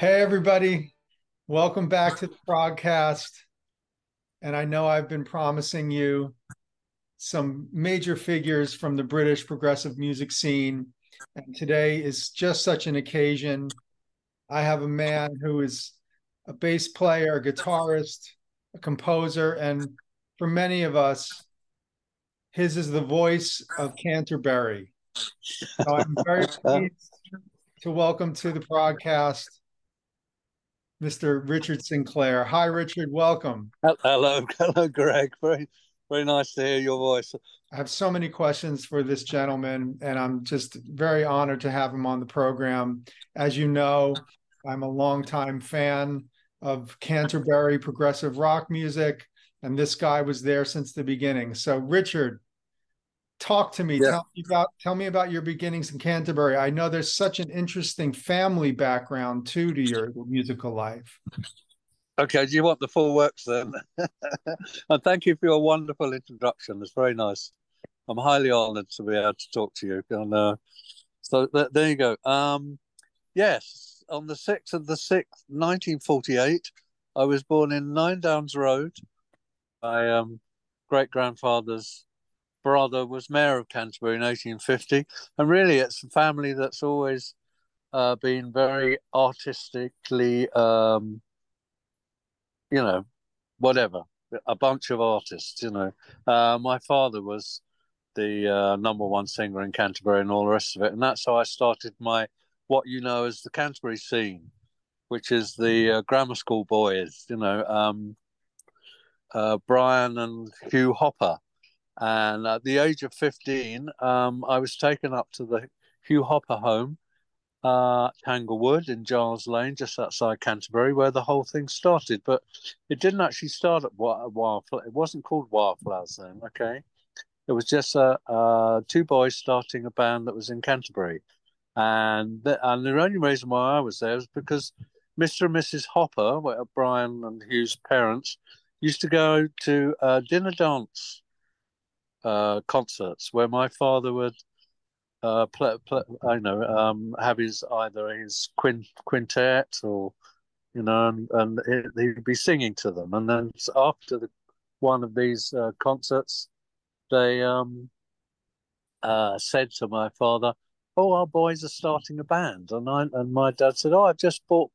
Hey, everybody. Welcome back to the ProgCast. And I know I've been promising you some major figures from the British progressive music scene. And today is just such an occasion. I have a man who is a bass player, a guitarist, a composer, and for many of us, his is the voice of Canterbury. So I'm very pleased to welcome to the ProgCast Mr. Richard Sinclair. Hi, Richard. Welcome. Hello, hello, Gregg. Very, very nice to hear your voice. I have so many questions for this gentleman, and I'm just very honored to have him on the program. As you know, I'm a longtime fan of Canterbury progressive rock music, and this guy was there since the beginning. So, Richard, talk to me. Yeah. Tell me about tell me about your beginnings in Canterbury. I know there's such an interesting family background too to your musical life. Okay, do you want the full works then? and thank you for your wonderful introduction. It's very nice. I'm highly honoured to be able to talk to you. And uh, so th- there you go. Um, yes, on the sixth of the sixth, 1948, I was born in Nine Downs Road. My um, great grandfather's brother was mayor of Canterbury in 1850, and really, it's a family that's always uh, been very artistically, um, you know, whatever, a bunch of artists. You know, uh, my father was the uh, number one singer in Canterbury and all the rest of it, and that's how I started my what you know as the Canterbury scene, which is the uh, grammar school boys. You know. Um, uh, Brian and Hugh Hopper, and at the age of 15, um, I was taken up to the Hugh Hopper home, uh, Tanglewood in Giles Lane, just outside Canterbury, where the whole thing started. But it didn't actually start at Wilde Flower. It wasn't called Wilde Flowers then, okay? It was just uh, uh, two boys starting a band that was in Canterbury. And the, and the only reason why I was there was because Mr. and Mrs. Hopper, Brian and Hugh's parents, used to go to a dinner dance uh, concerts where my father would uh, play, play, I know, um, have his either his quint, quintet or you know, and, and he'd be singing to them. And then after the one of these uh, concerts, they um, uh, said to my father, "Oh, our boys are starting a band," and I and my dad said, "Oh, I've just bought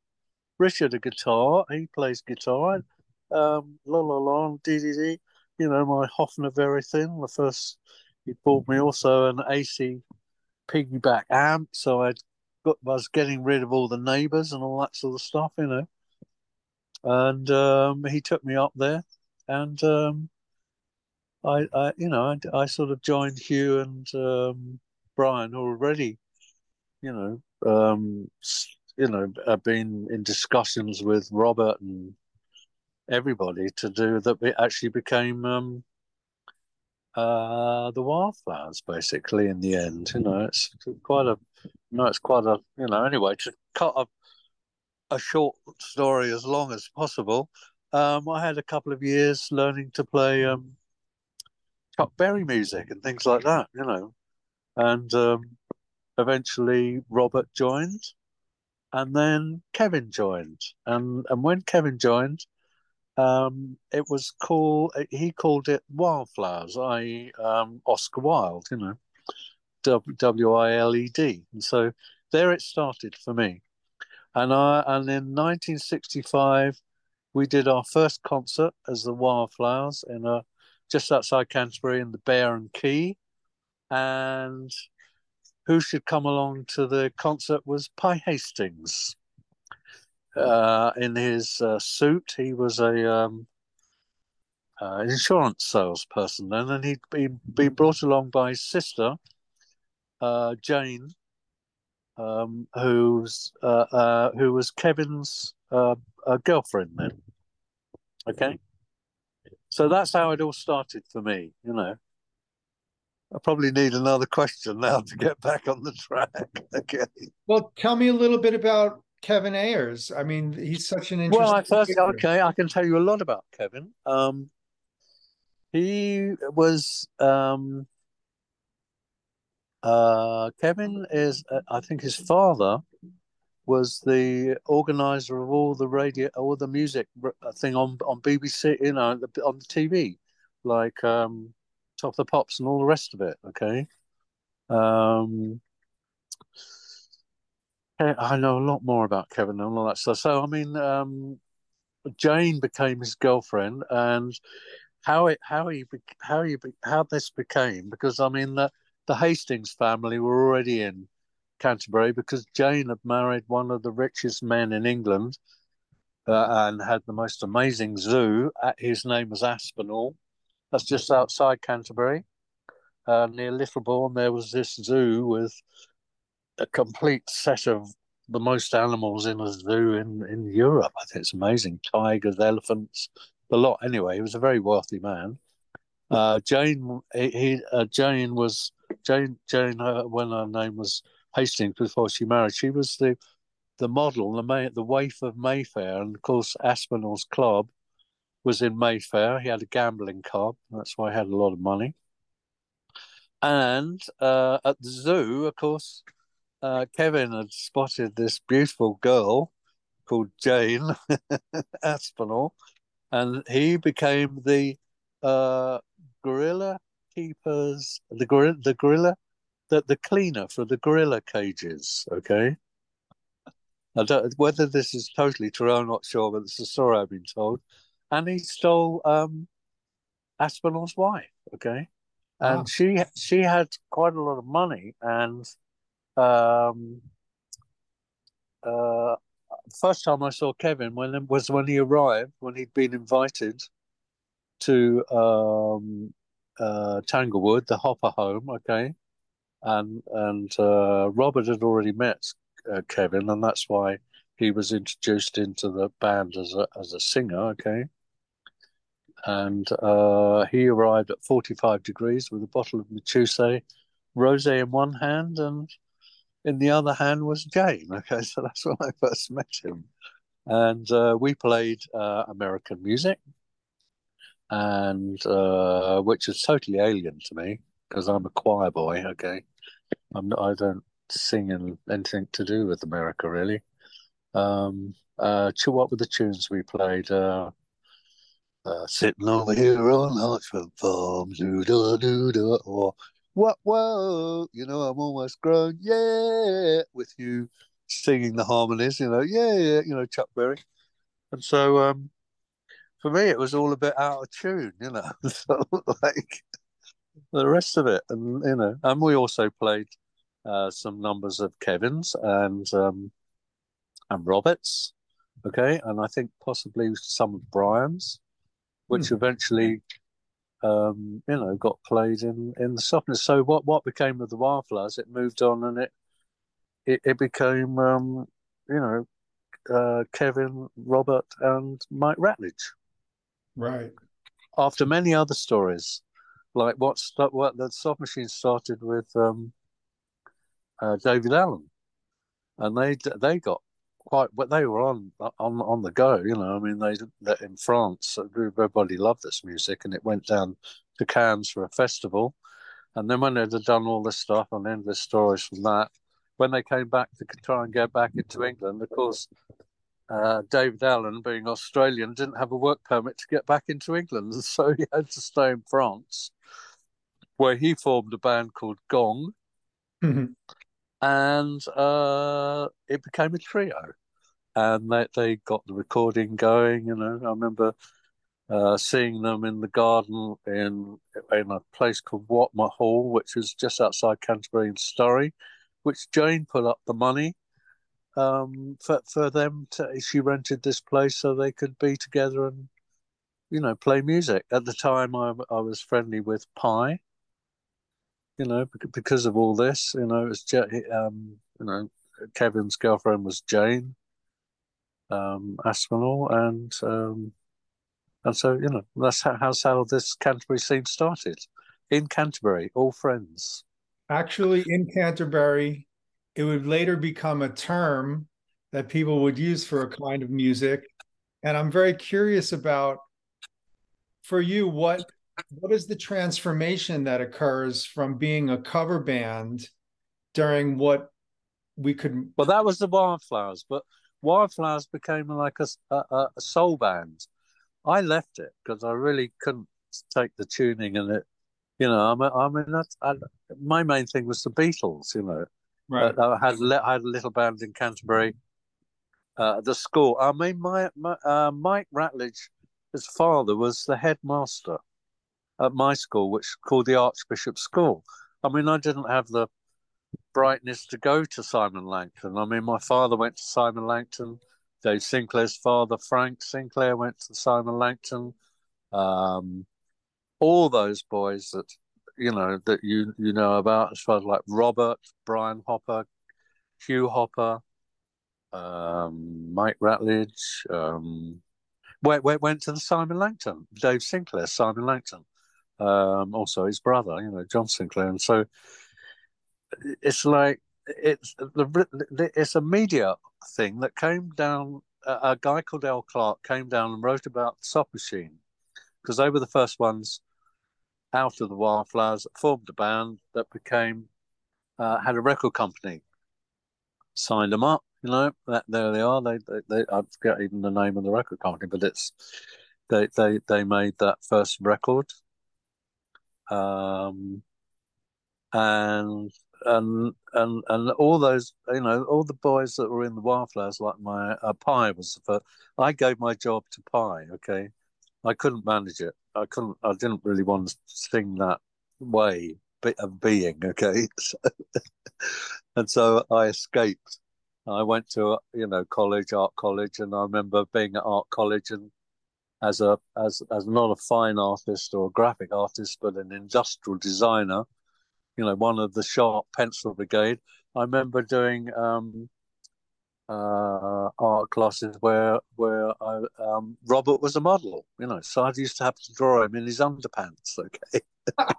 Richard a guitar. He plays guitar." Um, la la la, dee dee dee you know, my Hofner very thin. The first, he bought me also an AC piggyback amp, so I got I was getting rid of all the neighbours and all that sort of stuff, you know. And um, he took me up there, and um, I, I, you know, I, I, sort of joined Hugh and um, Brian already, you know, um, you know, I've been in discussions with Robert and everybody to do that it actually became um, uh, the wilde flowers basically in the end you know it's quite a you know it's quite a you know anyway to cut a, a short story as long as possible um, i had a couple of years learning to play um, chuck berry music and things like that you know and um, eventually robert joined and then kevin joined and and when kevin joined um, it was called, he called it Wilde Flowers, i.e., um, Oscar Wilde, you know, W I L E D. And so there it started for me. And, I, and in 1965, we did our first concert as the Wilde Flowers in a just outside Canterbury in the Bear and Key. And who should come along to the concert was Pye Hastings uh, in his uh, suit. He was a um, uh, insurance salesperson then, and he'd been, been brought along by his sister, uh, Jane, um, who's uh, uh, who was Kevin's girlfriend then. Okay, so that's how it all started for me. You know. I probably need another question now to get back on the track. okay. Well, tell me a little bit about Kevin Ayers? I mean, he's such an interesting. Well, I first figure. okay, I can tell you a lot about Kevin. Um, he was um, uh, Kevin is uh, I think his father was the organizer of all the radio, all the music uh, thing on on BBC, you know, on the TV, like um, Top of the Pops and all the rest of it. Okay, um, I know a lot more about Kevin and all that stuff. So I mean, um, Jane became his girlfriend, and how it how he how he how this became because I mean the the Hastings family were already in Canterbury because Jane had married one of the richest men in England uh, and had the most amazing zoo. His name was Aspinall. That's just outside Canterbury, uh, near Littlebourne. There was this zoo with a complete set of the most animals in a zoo in, in Europe. I think it's amazing. Tigers, elephants, the lot. Anyway, he was a very wealthy man. Uh, Jane, he, he uh, Jane was Jane. Jane, uh, when her name was Hastings before she married, she was the the model, the May, the waif of Mayfair, and of course Aspinall's club was in Mayfair. He had a gambling club, that's why he had a lot of money. And uh, at the zoo, of course, uh, Kevin had spotted this beautiful girl called Jane Aspinall, and he became the uh, gorilla keepers, the gorilla, the gorilla, the, the cleaner for the gorilla cages. Okay, I don't whether this is totally true. I'm not sure, but it's a story I've been told. And he stole um, Aspinall's wife. Okay, and wow. she she had quite a lot of money and um, uh, first time I saw Kevin when was when he arrived when he'd been invited to um, uh, Tanglewood, the Hopper home. Okay, and and uh, Robert had already met uh, Kevin, and that's why he was introduced into the band as a as a singer. Okay, and uh, he arrived at forty five degrees with a bottle of Mateus rosé in one hand and in the other hand was Jane. Okay, so that's when I first met him, and uh, we played uh, American music, and uh, which is totally alien to me because I'm a choir boy. Okay, I'm not, I don't sing in anything to do with America really. Um, uh, what were the tunes we played? Uh, uh, sitting over here on Oxford Farm, do do do do, or what, whoa, you know, I'm almost grown, yeah, with you singing the harmonies, you know, yeah, yeah, you know, Chuck Berry. And so um, for me, it was all a bit out of tune, you know, so like the rest of it. And, you know, and we also played uh, some numbers of Kevin's and, um, and Roberts, okay, and I think possibly some of Brian's, which hmm. eventually um, you know, got played in in the softness. So what what became of the Wilde Flowers? It moved on, and it it, it became um, you know uh, Kevin, Robert, and Mike Ratledge. Right. After many other stories, like what what the Soft Machine started with um, uh, Daevid Allen, and they they got quite but they were on on on the go you know i mean they, they in france everybody loved this music and it went down to cannes for a festival. And then when they'd done all this stuff and endless stories from that when they came back to try and get back into england of course uh, daevid allen being australian didn't have a work permit to get back into england. So he had to stay in france where he formed a band called gong. Mm-hmm and uh, it became a trio. And they, they got the recording going. You know, I remember uh, seeing them in the garden in in a place called Watmer Hall, which is just outside Canterbury in Surrey, which Jane put up the money um, for for them. To, she rented this place so they could be together and you know play music. At the time, I I was friendly with Pye, you know, because of all this, you know, it's um, you know, Kevin's girlfriend was Jane um, Aspinall, and um, and so you know that's how, how this Canterbury scene started in Canterbury, all friends. Actually, in Canterbury, it would later become a term that people would use for a kind of music, and I'm very curious about for you what what is the transformation that occurs from being a cover band during what we could. Well, that was the Wilde Flowers, but Wilde Flowers became like a, a, a soul band. I left it because I really couldn't take the tuning and it. You know, I mean, I mean, that's, I, my main thing was the Beatles. You know, Right. uh, I had I had a little band in Canterbury. Uh, the school. I mean, my, my uh, Mike Ratledge, his father was the headmaster at my school, which is called the Archbishop's School. I mean, I didn't have the brightness to go to Simon Langton. I mean, my father went to Simon Langton. Dave Sinclair's father, Frank Sinclair, went to Simon Langton. Um, all those boys that you know that you you know about, as far as like Robert, Brian Hopper, Hugh Hopper, um, Mike Ratledge, um, went, went went to the Simon Langton, Dave Sinclair, Simon Langton, um, also his brother, you know, John Sinclair, and so it's like it's the it's a media thing that came down. A, guy called Al Clark came down and wrote about Soft Machine because they were the first ones out of the Wilde Flowers that formed a band that became uh, had a record company, signed them up. You know, that there they are. They, they, they I forget even the name of the record company, but it's they they they made that first record. Um, and and and and all those you know all the boys that were in the wilde flowers like my uh, pye was the first i gave my job to pye okay? I couldn't manage it. I couldn't i didn't really want to sing that way bit of being okay? So, and so i escaped. I went to you know college art college and i remember being at art college and as a as as not a fine artist or a graphic artist but an industrial designer you know, one of the sharp pencil brigade. I remember doing um, uh, art classes where where I, um, Robert was a model. You know, so I used to have to draw him in his underpants. Okay.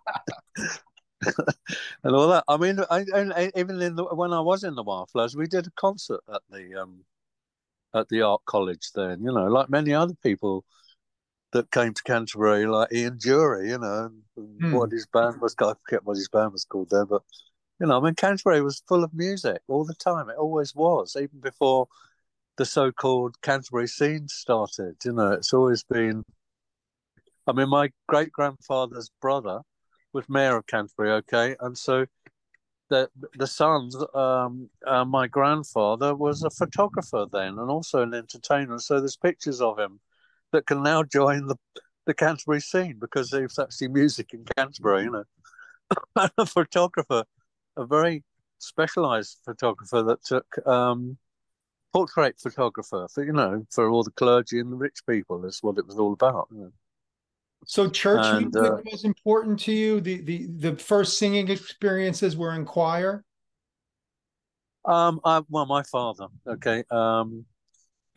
and all that. I mean, I, even in the, when I was in the Wilde Flowers, we did a concert at the um, at the art college. Then, you know, like many other people that came to Canterbury, like Ian Dury, you know, hmm. what his band was. I forget what his band was called there, but you know, I mean, Canterbury was full of music all the time. It always was, even before the so-called Canterbury scene started. You know, it's always been. I mean, my great grandfather's brother was mayor of Canterbury. Okay, and so the the sons, um, uh, my grandfather was a photographer then, and also an entertainer. So there's pictures of him that can now join the the Canterbury scene because there's actually music in Canterbury, you know. a photographer, a very specialized photographer that took um, portrait photographer for you know for all the clergy and the rich people. That's what it was all about. You know. So church and, music uh, was important to you. The the the first singing experiences were in choir. Um, I, well, my father. Okay. Um,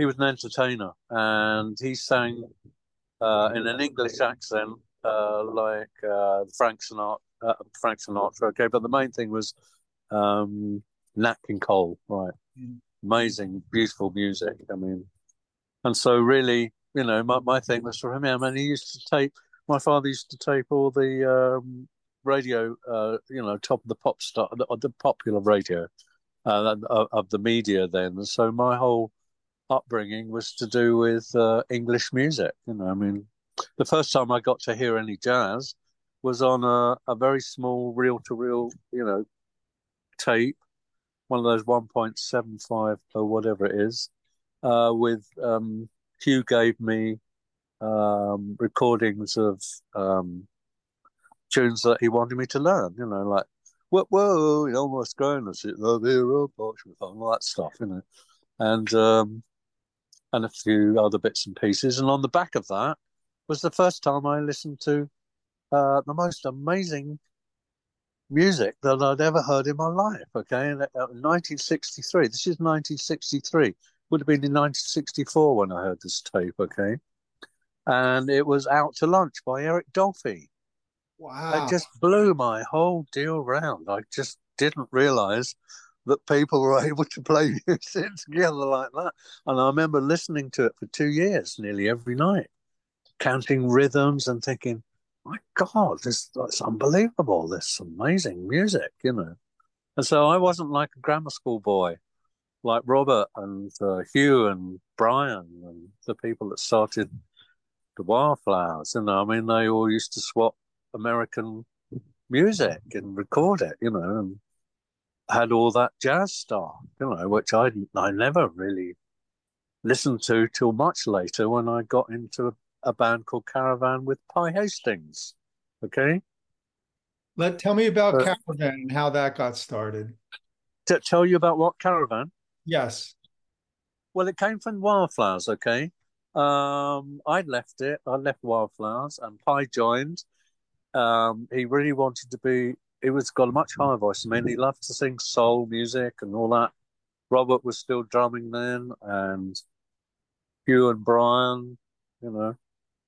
he was an entertainer and he sang uh, in an English accent, uh, like uh, Frank Sinatra. Uh, Frank Sinatra, okay, but the main thing was um, Nat King Cole, right? Amazing, beautiful music. I mean, and so really, you know, my, my thing was for him. I mean, he used to tape. My father used to tape all the um, radio, uh, you know, top of the pop star, the, the popular radio uh, of, of the media then. So my whole upbringing was to do with uh, English music. You know, I mean, the first time I got to hear any jazz was on a, a very small reel-to-reel, you know, tape, one of those 1.75 or whatever it is, uh, with um, Hugh gave me um, recordings of um, tunes that he wanted me to learn, you know, like whoa, whoa, you know, almost going to sit love hero, all that stuff, you know. And um, and a few other bits and pieces. And on the back of that was the first time I listened to uh, the most amazing music that I'd ever heard in my life. Okay, in 1963. This is 1963. Would have been in 1964 when I heard this tape. Okay, and it was "Out to Lunch" by Eric Dolphy. Wow! It just blew my whole deal round. I just didn't realize that people were able to play music together like that. And I remember listening to it for two years, nearly every night, counting rhythms and thinking, my God, this that's unbelievable. This amazing music, you know. And so I wasn't like a grammar school boy, like Robert and uh, Hugh and Brian and the people that started the Wilde Flowers. You know, I mean, they all used to swap American music and record it, you know, and had all that jazz stuff, you know, which I I never really listened to till much later when I got into a, a band called Caravan with Pye Hastings. Okay. Let tell me about uh, Caravan and how that got started. To tell you about what Caravan? Yes. Well, it came from Wilde Flowers. Okay. Um, I left it. I left Wilde Flowers, and Pye joined. Um, he really wanted to be. He was got a much higher voice. I mean, he loved to sing soul music and all that. Robert was still drumming then, and Hugh and Brian, you know,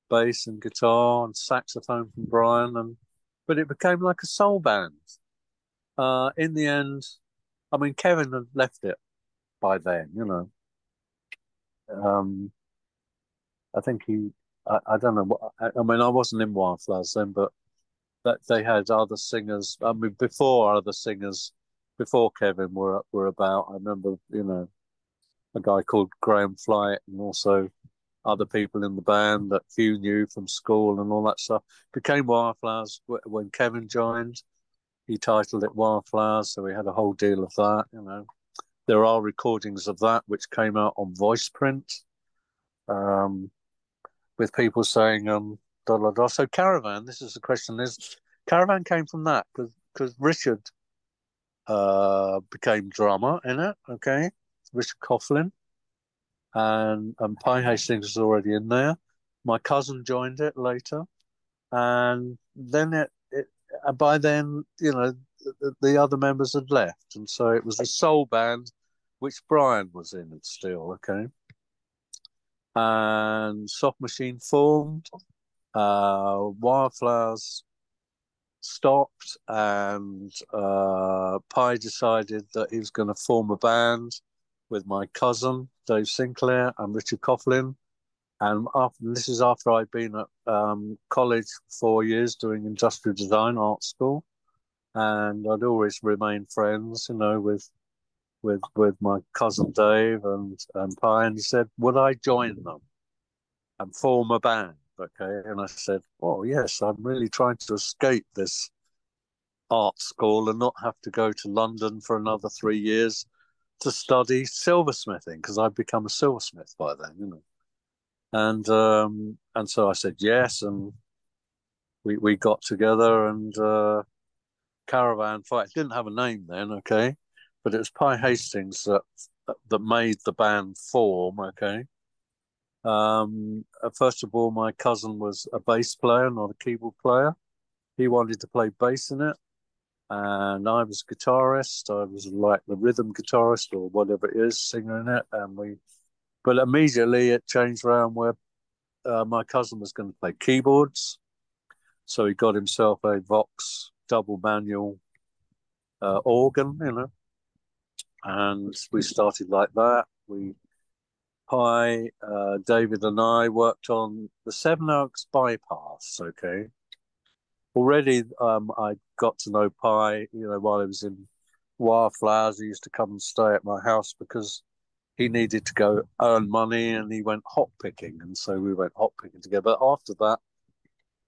bass and guitar and saxophone from Brian, and but it became like a soul band. Uh, in the end, I mean, Kevin had left it by then, you know. Um, I think he, I, I don't know. What, I, I mean, I wasn't in Wilde Flowers then, but that they had other singers. I mean, before other singers, before Kevin were were about. I remember, you know, a guy called Graham Flight, and also other people in the band that Hugh knew from school and all that stuff. Became Wilde Flowers when Kevin joined. He titled it Wilde Flowers, so we had a whole deal of that. You know, there are recordings of that which came out on Voiceprint. Um, with people saying um So caravan, this is the question: is caravan came from that because Richard uh became drummer in it. Okay, Richard Coughlan, and and Pye Hastings was already in there. My cousin joined it later, and then it, it by then you know the, the other members had left, and so it was a soul band, which Brian was in still. Okay and Soft Machine formed. Uh, Wilde Flowers stopped, and uh, Pye decided that he was going to form a band with my cousin Dave Sinclair and Richard Coughlan. And after, this is after I'd been at um, college for four years doing industrial design art school, and I'd always remained friends, you know, with with with my cousin Dave and and Pye, and he said, "Would I join them and form a band?" Okay, and I said, "Well, yes. I'm really trying to escape this art school and not have to go to London for another three years to study silversmithing because I'd become a silversmith by then, you know." And um, and so I said yes, and we we got together and. Uh, caravan fight didn't have a name then okay but it was Pye Hastings that that made the band form. Okay. Um, uh, first of all, my cousin was a bass player, not a keyboard player. He wanted to play bass in it, and I was a guitarist. I was like the rhythm guitarist or whatever it is, singer in it. And we, but immediately it changed around where uh, my cousin was going to play keyboards, so he got himself a Vox double manual uh, organ, you know, and we started like that. We, Pye, uh, David, and I worked on the Sevenoaks bypass. Okay, already um, I got to know Pye. You know, while I was in Wilde Flowers, he used to come and stay at my house because he needed to go earn money, and he went hop picking, and so we went hop picking together. After that.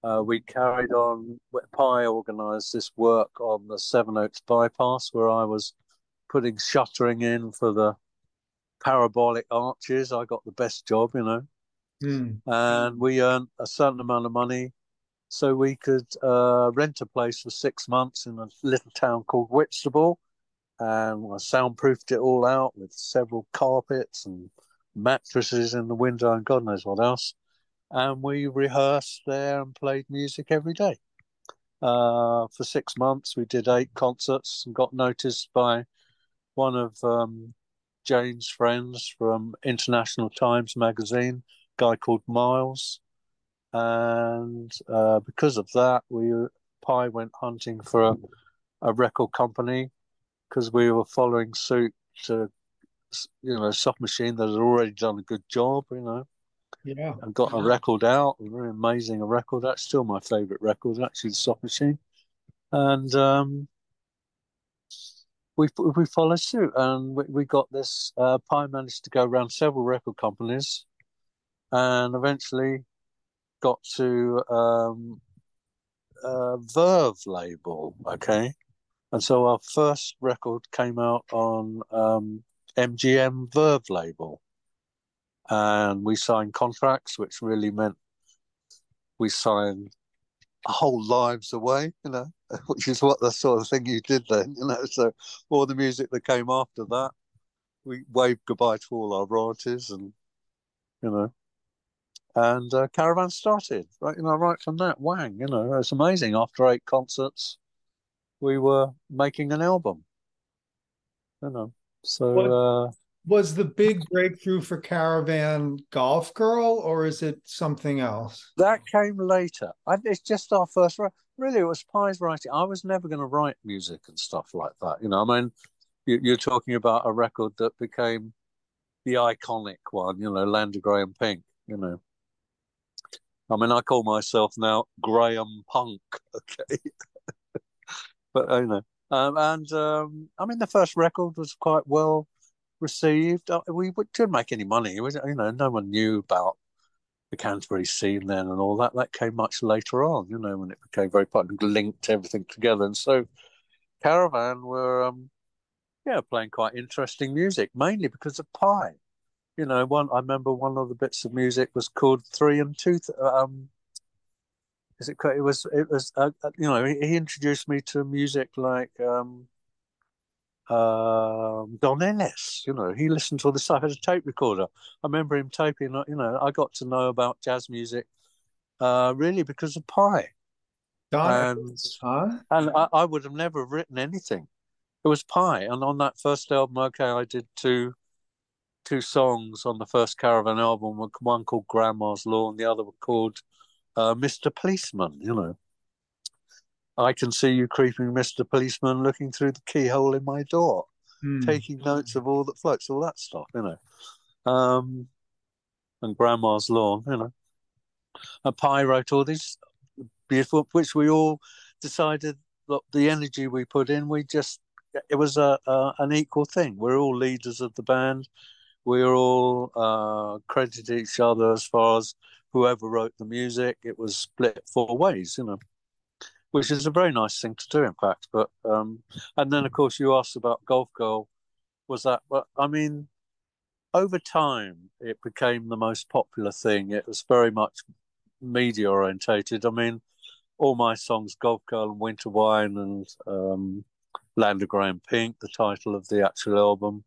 Uh, we carried on. Pye organised this work on the Sevenoaks bypass, where I was putting shuttering in for the parabolic arches. I got the best job, you know. Mm. And we earned a certain amount of money so we could uh, rent a place for six months in a little town called Whitstable. And I soundproofed it all out with several carpets and mattresses in the window and God knows what else. And we rehearsed there and played music every day. Uh, for six months, we did eight concerts and got noticed by one of um, Jane's friends from International Times magazine, guy called Miles, and uh, because of that, we Pye went hunting for a, a record company because we were following suit to you know Soft Machine that had already done a good job, you know. Yeah. And got a record out, a very amazing a record. That's still my favourite record, actually, the Soft Machine. And um, we we followed suit, and we, we got this. Uh, managed to go around several record companies, and eventually got to um, Verve label. Okay, and so our first record came out on um, MGM Verve label, and we signed contracts, which really meant we signed whole lives away, you know, which is what the sort of thing you did then, you know. So all the music that came after that, we waved goodbye to all our royalties and, you know, and uh, Caravan started, right, you know, right from that, wang, you know, it's amazing. After eight concerts, we were making an album, you know. So, uh, was the big breakthrough for Caravan Golf Girl, or is it something else? That came later. I, it's just our first. Really, it was Pye's writing. I was never going to write music and stuff like that. You know, I mean, you, you're talking about a record that became the iconic one. You know, Land of Grey and Pink. You know, I mean, I call myself now Graham Punk. Okay, but you know, um, and um, I mean, the first record was quite well received. Uh, we didn't make any money. you know, no one knew about the Canterbury scene then and all that. That came much later on, you know, when it became very important, linked everything together. And so Caravan were, um, yeah, playing quite interesting music, mainly because of Pye. You know, one I remember one of the bits of music was called Three and Two. Um, is it? It was. It was. Uh, uh, you know, he, he, introduced me to music like um, um, Don Ellis. You know, he listened to all this stuff. I had a tape recorder. I remember him taping. You know, I got to know about jazz music uh, really because of. Don and, huh? And I, I, would have never written anything. It was Pye, and on that first album, okay, I did two two songs on the first Caravan album. One called Grandma's Lawn, and the other called uh, Mr. Policeman. You know. I can see you creeping, Mr. Policeman, looking through the keyhole in my door, mm. taking notes of all that floats, all that stuff, you know. Um, and Grandma's Lawn, you know. A Pye wrote all these beautiful, which we all decided that the energy we put in, we just, it was a, a an equal thing. We're all leaders of the band. We're all uh, credited each other as far as whoever wrote the music. It was split four ways, you know which is a very nice thing to do, in fact. But um, and then of course you asked about Golf Girl. Was that? Well, I mean, over time it became the most popular thing. It was very much media orientated. I mean, all my songs, Golf Girl and Winter Wine and um, Land of Grey and Pink, the title of the actual album.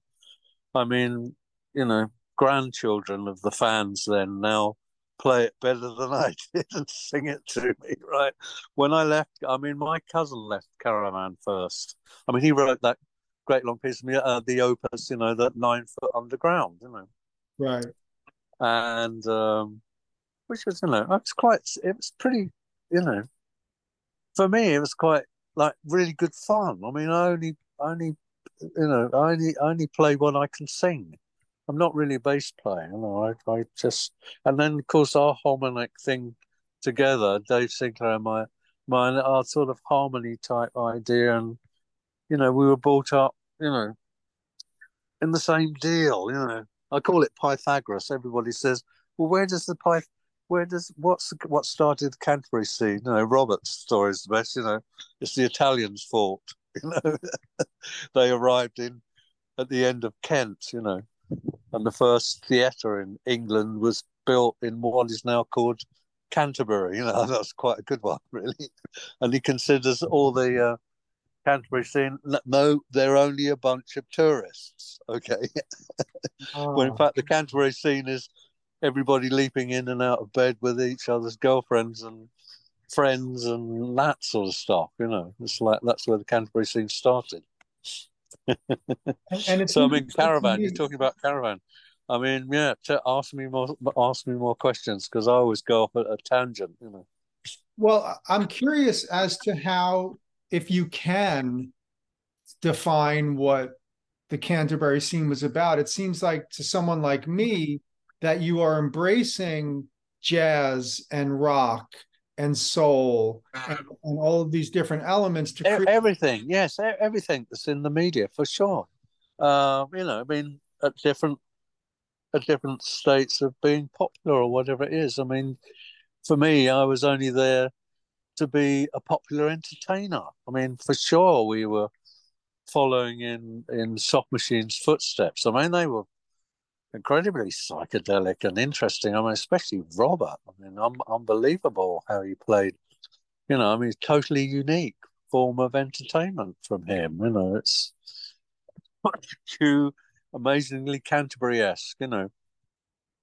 I mean, you know, grandchildren of the fans then now play it better than I did and sing it to me, right? When I left, I mean, my cousin left Caravan first. I mean, he wrote that great long piece of me, uh, the opus, you know, that nine foot underground, you know. Right. And, um, which was, you know, it was quite, it was pretty, you know, for me, it was quite like really good fun. I mean, I only, only, you know, I only, I only play what I can sing. I'm not really a bass player, you know. I, I just and then of course our harmonic thing together, Dave Sinclair and my my our sort of harmony type idea, and you know we were brought up, you know, in the same deal. You know, I call it Pythagoras. Everybody says, well, where does the Pyth where does what's what started the Canterbury scene? You know, Robert's story is the best. You know, it's the Italians' fault. You know, they arrived in at the end of Kent. You know, and the first theatre in England was built in what is now called Canterbury. You know, that's quite a good one, really. And he considers all the uh, Canterbury scene. No, they're only a bunch of tourists. Okay, oh. when in fact the Canterbury scene is everybody leaping in and out of bed with each other's girlfriends and friends and that sort of stuff. You know, it's like that's where the Canterbury scene started and, and so I mean, caravan. You're talking about caravan. I mean, yeah. To ask me more, ask me more questions because I always go off at a tangent. You know. Well, I'm curious as to how, if you can, define what the Canterbury scene was about. It seems like to someone like me that you are embracing jazz and rock and soul and, and all of these different elements to create everything. Yes, everything that's in the media for sure. Uh, you know, I mean, at different at different states of being popular or whatever it is. I mean, for me, I was only there to be a popular entertainer. I mean, for sure, we were following in in Soft Machine's footsteps. I mean, they were incredibly psychedelic and interesting. I mean, especially Robert. I mean, un- unbelievable how he played. You know, I mean, totally unique form of entertainment from him. You know, it's much too amazingly Canterbury esque. You know,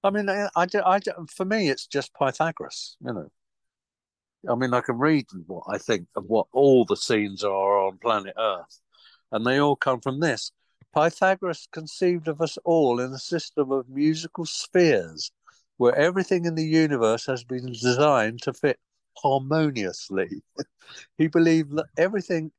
I mean, I, I, I, for me, it's just Pythagoras. You know, I mean, I can read what I think of what all the scenes are on planet Earth, and they all come from this. Pythagoras conceived of us all in a system of musical spheres where everything in the universe has been designed to fit harmoniously. he believed that everything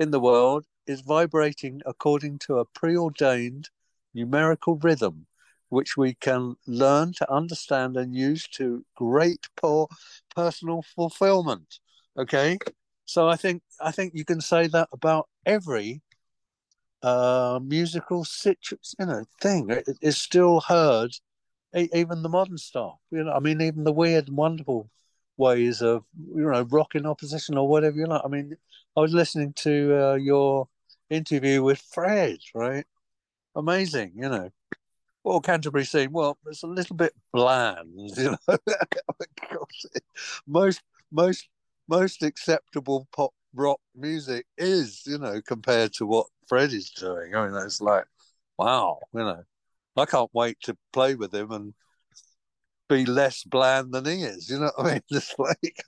in the world is vibrating according to a preordained numerical rhythm, which we can learn to understand and use to great poor personal fulfillment. Okay. So I think I think you can say that about every uh, musical situ- you know thing. It is still heard even the modern stuff you know i mean even the weird and wonderful ways of you know rock in opposition or whatever you like i mean i was listening to uh, your interview with fred right? Amazing you know. Well canterbury scene well it's a little bit bland you know most most most acceptable pop rock music is you know compared to what Fred is doing. I mean, it's like, wow, you know, I can't wait to play with him and be less bland than he is. You know what I mean? Just like,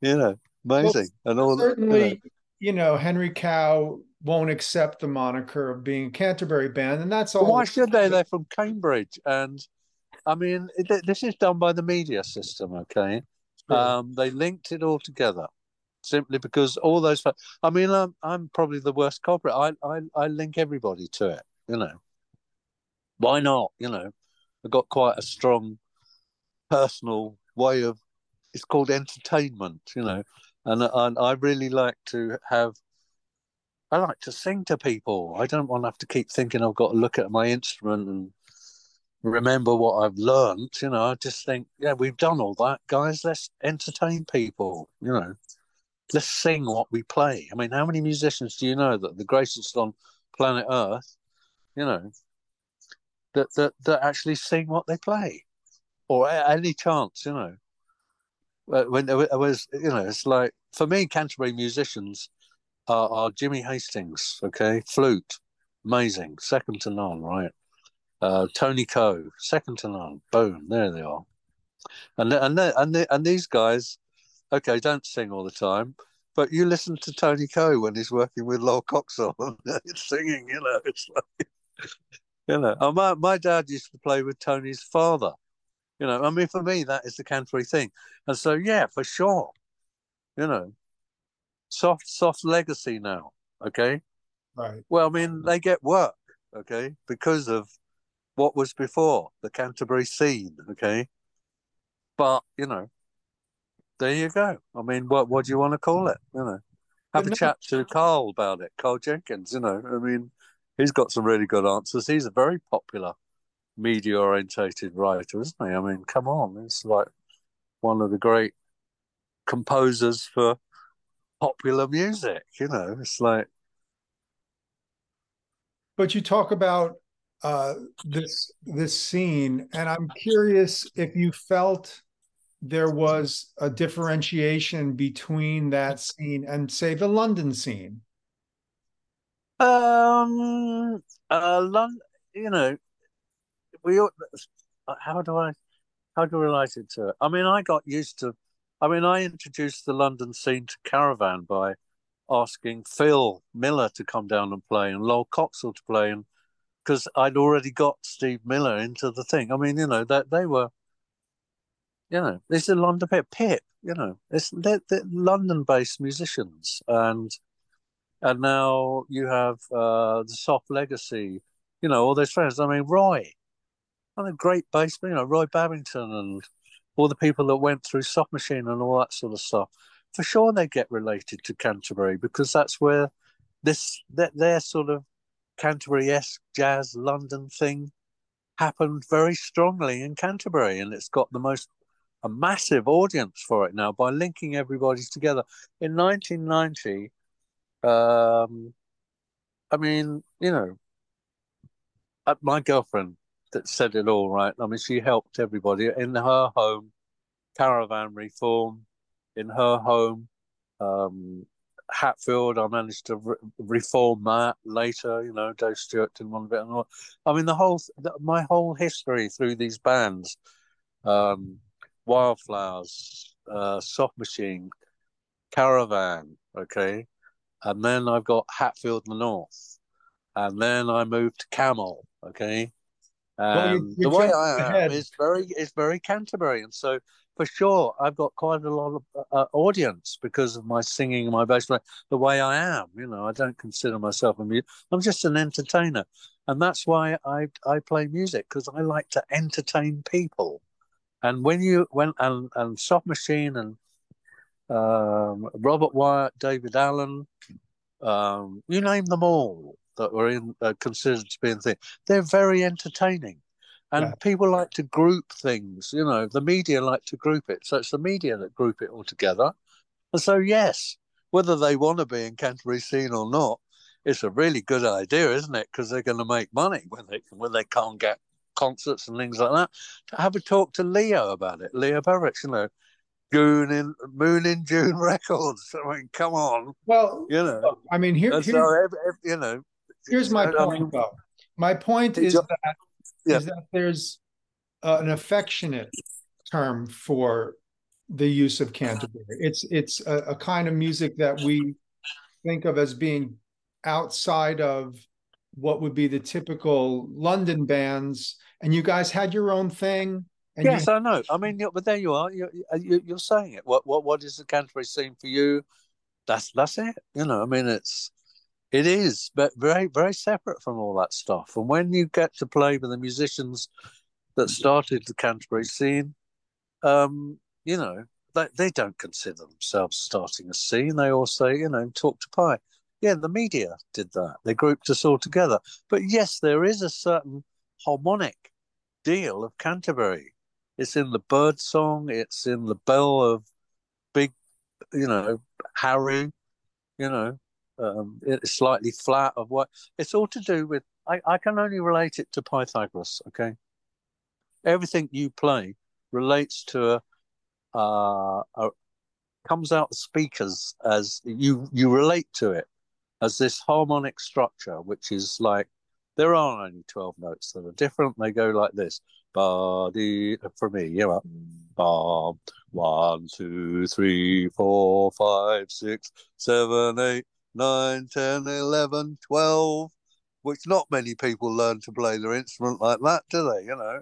you know, amazing. Well, and all certainly, you know. you know, Henry Cow won't accept the moniker of being a Canterbury band, and that's all. why should they? They're from Cambridge, and I mean, this is done by the media system. Okay, sure. um, they linked it all together simply because all those. I mean, I'm, I'm probably the worst culprit. I, I I link everybody to it. You know, why not? You know, I've got quite a strong personal way of. It's called entertainment. You know, and and I really like to have. I like to sing to people. I don't want to have to keep thinking I've got to look at my instrument and remember what I've learned. You know, I just think, yeah, we've done all that, guys. Let's entertain people. You know, let's sing what we play. I mean, how many musicians do you know that the greatest on planet Earth, you know, that that that actually sing what they play, or any chance, you know. When it was, you know, it's like for me, Canterbury musicians are, are Jimmy Hastings, okay, flute, amazing, second to none, right? Uh, Tony Coe, second to none. Boom, there they are. And and and and these guys, okay, don't sing all the time, but you listen to Tony Coe when he's working with Coxhill and it's singing, you know, it's like, you know, oh, my, my dad used to play with Tony's father. You know, I mean, for me, that is the Canterbury thing. And so, yeah, for sure, you know, soft, soft legacy now. Okay. Right. Well, I mean, they get work. Okay. Because of what was before the Canterbury scene. Okay. But, you know, there you go. I mean, what what do you want to call it? You know, have a chat to Karl about it. Karl Jenkins. You know, I mean, he's got some really good answers. He's a very popular media orientated writer, isn't he? I mean, come on, he's like one of the great composers for popular music. You know, it's like. But you talk about uh, this this scene, and I'm curious if you felt there was a differentiation between that scene and say the London scene? Um, uh, London, you know, we. How do I, how do I relate it to it? I mean, I got used to. I mean, I introduced the London scene to Caravan by asking Phil Miller to come down and play and Lol Coxhill to play, and because I'd already got Steve Miller into the thing. I mean, you know, that they were you know, this is London Pip. Pip, you know, it's they're, they're London-based musicians, and and now you have uh, the Soft Legacy, you know, all those friends. I mean, Roy, what a great bass, you know, Roy Babbington and all the people that went through Soft Machine and all that sort of stuff, for sure they get related to Canterbury because that's where this that their sort of Canterbury-esque jazz London thing happened very strongly in Canterbury, and it's got the most a massive audience for it now by linking everybody together. In 1990, um, I mean, you know, uh, my girlfriend that said it all right. I mean, she helped everybody in her home, caravan reform, in her home, um, Hatfield. I managed to re- reform that later. You know, Dave Stewart want a bit. More. I mean, the whole my whole history through these bands, um, Wilde Flowers, uh, Soft Machine, Caravan. Okay, and then I've got Hatfield in the North, and then I moved to Camel. Okay, um, well, you, the way I am is very is very Canterbury, and so for sure I've got quite a lot of uh, uh, audience because of my singing and my bass playing. The way I am, you know, I don't consider myself a mute. I'm just an entertainer, and that's why I I play music because I like to entertain people. And when you went and and Soft Machine and um, Robert Wyatt, Daevid Allen, um, you name them all that were in uh, considered to be in thing. They're very entertaining, and yeah. people like to group things. You know, the media like to group it, so it's the media that group it all together. And so, yes, whether they want to be in Canterbury scene or not, it's a really good idea, isn't it? Because they're going to make money when they when they can't get concerts and things like that. To have a talk to Leo about it, Leo Beveridge, you know, June in Moon in June records. I mean, come on. Well, you know, I mean, here, so every, every, you know, Here's my point, though. My point is that yeah. is that there's uh, an affectionate term for the use of Canterbury. It's it's a, a, kind of music that we think of as being outside of what would be the typical London bands. And you guys had your own thing. yes, you... I know. I mean, but there you are. You're, you're saying it. What what what is the Canterbury scene for you? That's that's it. You know, I mean, it's it is, but very, very separate from all that stuff. And when you get to play with the musicians that started the Canterbury scene, um, you know, they, they don't consider themselves starting a scene. They all say, you know, talk to Pye. Yeah, the media did that. They grouped us all together. But yes, there is a certain harmonic deal of Canterbury. It's in the bird song, it's in the bell of big, you know, Harry, you know, um, it's slightly flat of what it's all to do with I, I can only relate it to pythagoras okay everything you play relates to a, uh, a comes out the speakers as you you relate to it as this harmonic structure which is like there are only 12 notes that are different they go like this body uh, for me you know. Bob. One, two, three, four, five, six, seven, eight, 9, 10, 11, 12, which not many people learn to play their instrument like that, do they? You know,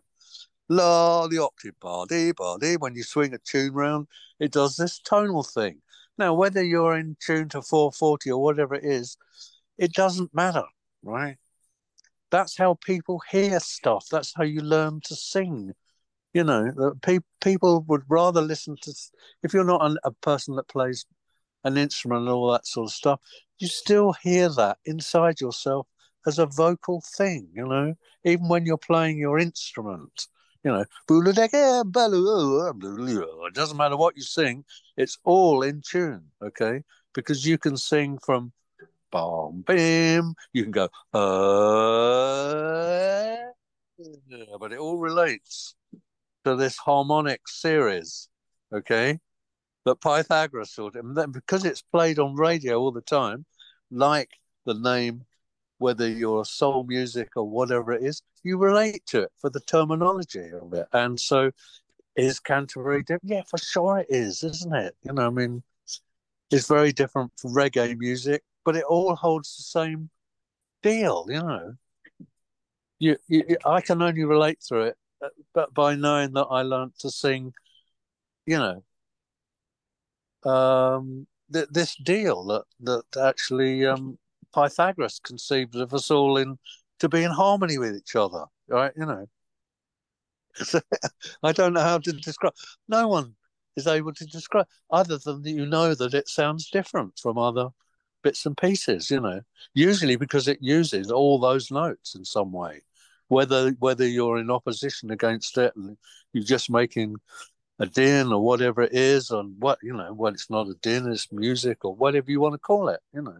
la, the octave, bar, bar, dee. When you swing a tune round, it does this tonal thing. Now, whether you're in tune to 440 or whatever it is, it doesn't matter, right? That's how people hear stuff. That's how you learn to sing. You know, pe- people would rather listen to, if you're not an, a person that plays an instrument and all that sort of stuff, you still hear that inside yourself as a vocal thing, you know, even when you're playing your instrument. You know, it doesn't matter what you sing, it's all in tune, okay? Because you can sing from bam, bam, you can go, uh, but it all relates to this harmonic series, okay? that Pythagoras thought then because it's played on radio all the time, like the name, whether you're soul music or whatever it is, you relate to it for the terminology of it. And so is Canterbury different? Yeah, for sure it is, isn't it? You know, I mean, it's very different from reggae music, but it all holds the same deal, you know. You, you, I can only relate through it, uh, but by knowing that I learned to sing, you know, um, th- this deal that that actually um, Pythagoras conceived of us all in to be in harmony with each other, right? You know, I don't know how to describe. No one is able to describe other than that you know that it sounds different from other bits and pieces. You know, usually because it uses all those notes in some way, whether whether you're in opposition against it and you're just making a din or whatever it is, and what you know, well, it's not a din, it's music or whatever you want to call it. You know.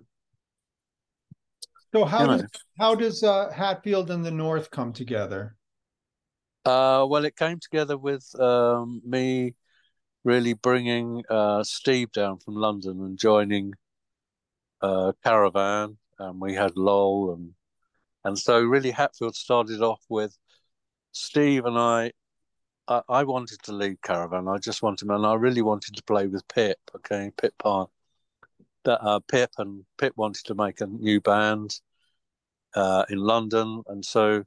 So how you does know. how does uh, Hatfield and the North come together? Uh, well, it came together with um, me really bringing uh, Steve down from London and joining uh, Caravan, and we had Lol, and and so really Hatfield started off with Steve and I. I, wanted to lead Caravan. I just wanted, and I really wanted to play with Pip. Okay, Pip Pyle. That uh, Pip and Pip wanted to make a new band uh, in London, and so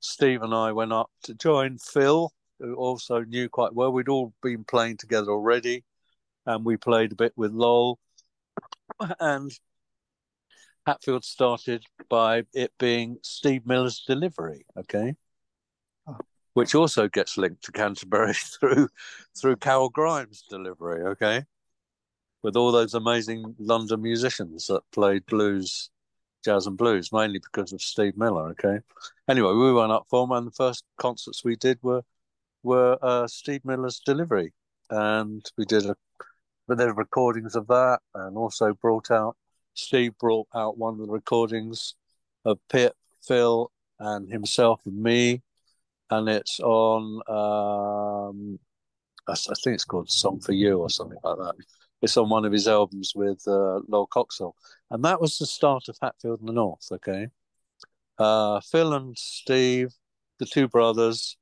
Steve and I went up to join Phil, who also knew quite well. We'd all been playing together already, and we played a bit with Lol. And Hatfield started by it being Steve Miller's delivery, okay, oh. which also gets linked to Canterbury through through Carol Grimes' delivery, okay, with all those amazing London musicians that played blues jazz and blues, mainly because of Steve Miller. Okay. Anyway, we went up for them, and the first concerts we did were were uh, Steve Miller's delivery, and we did a but there are recordings of that, and also brought out Steve brought out one of the recordings of Pip, Phil, and himself and me, and it's on. Um, I, I think it's called "Song for You" or something like that. It's on one of his albums with uh, Lol Coxhill, and that was the start of Hatfield in the North. Okay, uh, Phil and Steve, the two brothers.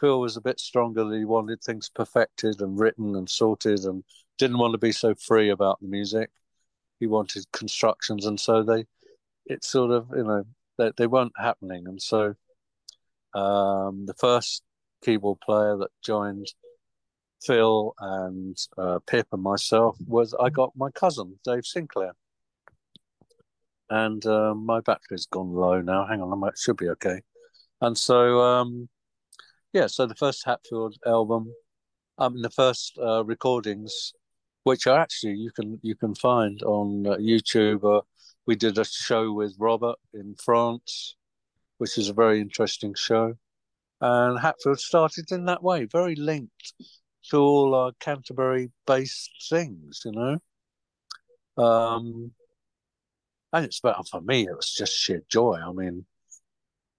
Phil was a bit stronger. He wanted things perfected and written and sorted, and didn't want to be so free about the music. He wanted constructions, and so they, it sort of, you know, they, they weren't happening. And so, um, the first keyboard player that joined Phil and uh, Pip and myself was I got my cousin Dave Sinclair, and uh, my battery's gone low now. Hang on, I it should be okay. And so, um, yeah, so the first Hatfield album, I mean, the first uh, recordings, which are actually you can you can find on uh, YouTube. Uh, we did a show with Robert in France, which is a very interesting show, and Hatfield started in that way, very linked to all our Canterbury based things, you know. Um, and it's better for me. It was just sheer joy. I mean,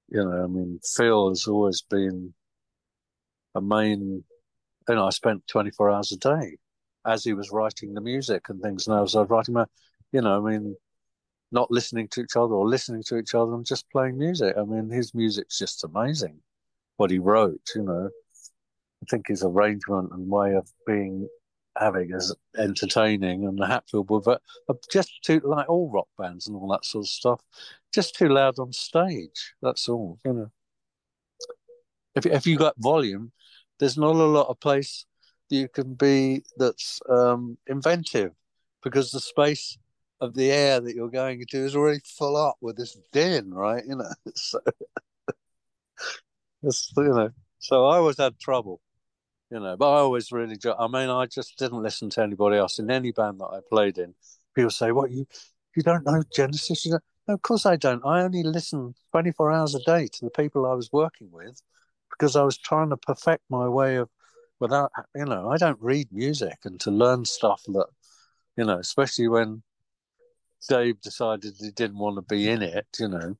you know, I mean, Phil has always been a main. You know, I spent twenty four hours a day as he was writing the music and things, and I was uh, writing my, you know, I mean, not listening to each other or listening to each other and just playing music. I mean, his music's just amazing. What he wrote, you know. I think his arrangement and way of being having is entertaining, and the Hatfield were uh, just too like all rock bands and all that sort of stuff, just too loud on stage. That's all, you know. If if you got volume, there's not a lot of place you can be that's um, inventive because the space of the air that you're going into is already full up with this din, right? You know, so you know. So I always had trouble you know. But I always really, I mean, I just didn't listen to anybody else in any band that I played in. People say, "What you, you don't know Genesis?" You know, no, of course I don't. I only listen twenty four hours a day to the people I was working with because I was trying to perfect my way of, without, you know, I don't read music and to learn stuff that, you know, especially when Dave decided he didn't want to be in it, you know,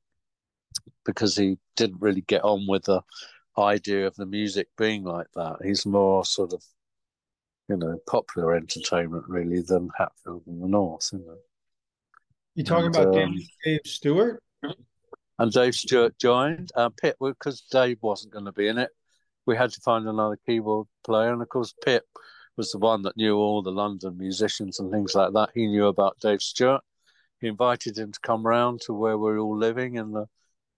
because he didn't really get on with the idea of the music being like that. He's more sort of, you know, popular entertainment really than Hatfield in the North. You know. You talking and, about um, Dave Stewart? And Dave Stewart joined. Uh, Pip, because Dave wasn't going to be in it, we had to find another keyboard player. And of course, Pip was the one that knew all the London musicians and things like that. He knew about Dave Stewart. He invited him to come round to where we are all living. And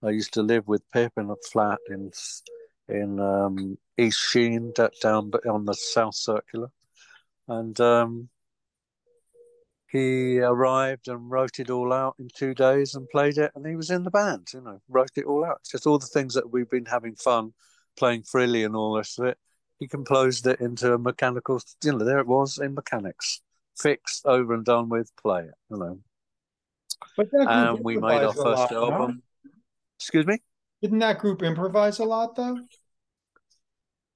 I used to live with Pip in a flat in in um, East Sheen, down on the South Circular, and um, he arrived and wrote it all out in two days and played it, and he was in the band. You know, wrote it all out. Just all the things that we've been having fun playing freely and all the rest of it, he composed it into a mechanical. You know, there it was in mechanics, fixed, over and done with. Play it, you know. And we made our first lot, album. No? Excuse me. Didn't that group improvise a lot though?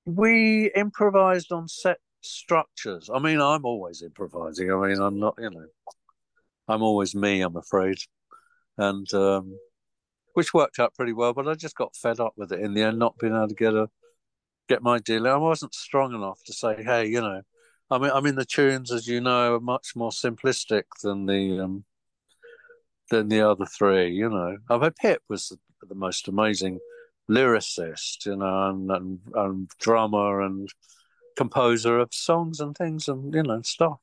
We improvised on set structures. I mean, I'm always improvising. I mean, I'm not, you know, I'm always me. I'm afraid, and um, which worked out pretty well. But I just got fed up with it in the end, not being able to get a get my deal. I wasn't strong enough to say, hey, you know, I mean, I mean, the tunes, as you know, are much more simplistic than the um, than the other three. You know, I mean, Pip was the, the most amazing lyricist, you know, and, and, and drummer and composer of songs and things and you know stuff.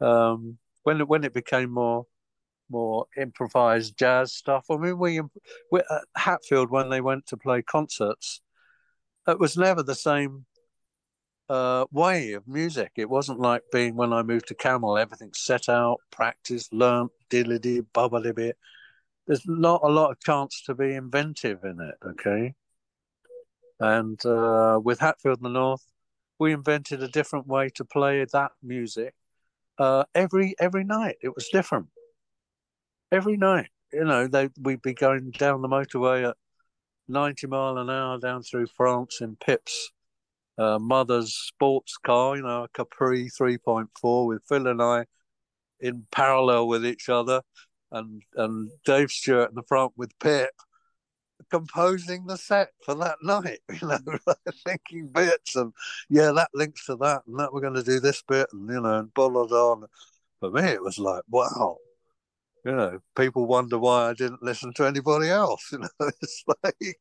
Um, when it, when it became more more improvised jazz stuff, I mean, we, we at Hatfield when they went to play concerts, it was never the same uh, way of music. It wasn't like being when I moved to Camel, everything set out, practiced, learnt, diddly bubbly bit. There's not a lot of chance to be inventive in it, okay? And uh, with Hatfield in the North, we invented a different way to play that music uh, every every night. It was different every night. You know, they we'd be going down the motorway at 90 mile an hour down through France in Pip's uh, mother's sports car, you know, a Capri 3.4 with Phil and I in parallel with each other, and and Dave Stewart in the front with Pip composing the set for that night, you know, thinking bits and yeah, that links to that and that we're going to do this bit and you know, and blah blah blah. For me, it was like wow, you know, people wonder why I didn't listen to anybody else. You know, it's like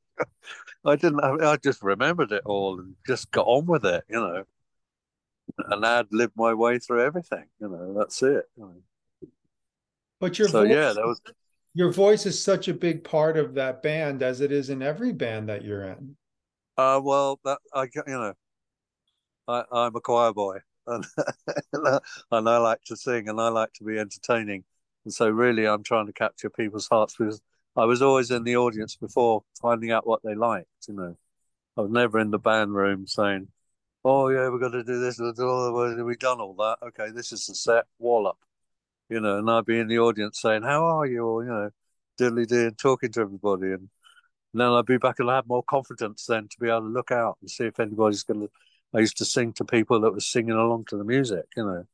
I didn't. I just remembered it all and just got on with it. You know, and I'd lived my way through everything. You know, that's it. You know. But your so voice, yeah, that was your voice is such a big part of that band as it is in every band that you're in. Uh, well, that I you know, I I'm a choir boy. And, and I like to sing and I like to be entertaining and so, really, I'm trying to capture people's hearts because I was always in the audience before finding out what they liked. You know, I was never in the band room saying, "Oh yeah, we're going to do this. We've done all that. Okay, this is the set. Wallop." You know, and I'd be in the audience saying, "How are you?" Or you know, diddly dee, and talking to everybody, and then I'd be back and I'd have more confidence then to be able to look out and see if anybody's going to. I used to sing to people that were singing along to the music. You know,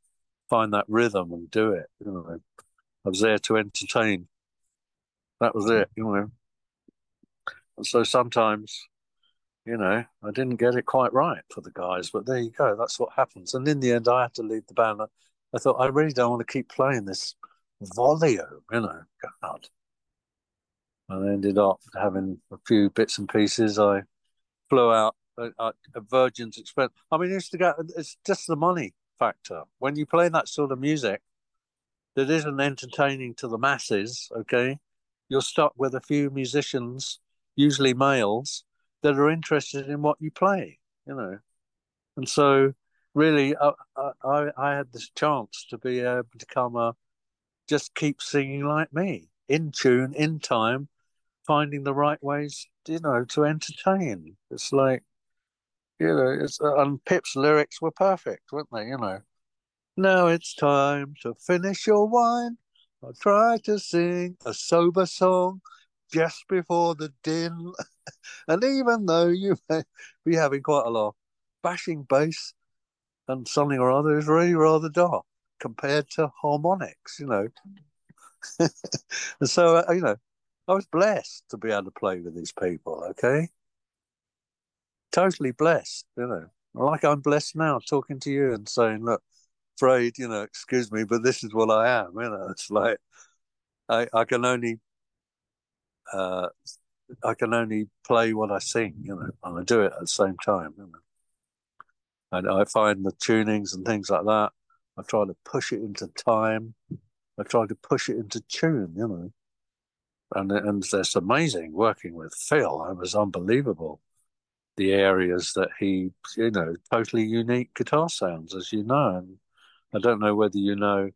find that rhythm and do it. You know. I was there to entertain. That was it, you know. And so sometimes, you know, I didn't get it quite right for the guys, but there you go. That's what happens. And in the end, I had to leave the band. I thought, I really don't want to keep playing this volume, you know. God. I ended up having a few bits and pieces. I flew out at, a Virgin's expense. I mean, used to go, it's just the money factor. When you play that sort of music, that isn't entertaining to the masses, okay, you're stuck with a few musicians, usually males, that are interested in what you play, you know. And so, really, I, I, I had this chance to be able to come a, just keep singing like me, in tune, in time, finding the right ways, you know, to entertain. It's like, you know, it's, uh, and Pip's lyrics were perfect, weren't they? You know, now it's time to finish your wine. I'll try to sing a sober song just before the din. and even though you may be having quite a lot bashing bass and something or other is really rather dark compared to harmonics, you know. and so, uh, you know, I was blessed to be able to play with these people, okay? Totally blessed, you know. Like I'm blessed now talking to you and saying, look, afraid, you know, excuse me, but this is what I am. You know, it's like I I can only uh I can only play what I sing, you know, and I do it at the same time. You know. And I find the tunings and things like that. I try to push it into time. I try to push it into tune, you know. And and it's amazing working with Phil. It was unbelievable the areas that he, you know, totally unique guitar sounds, as you know. And I don't know whether you know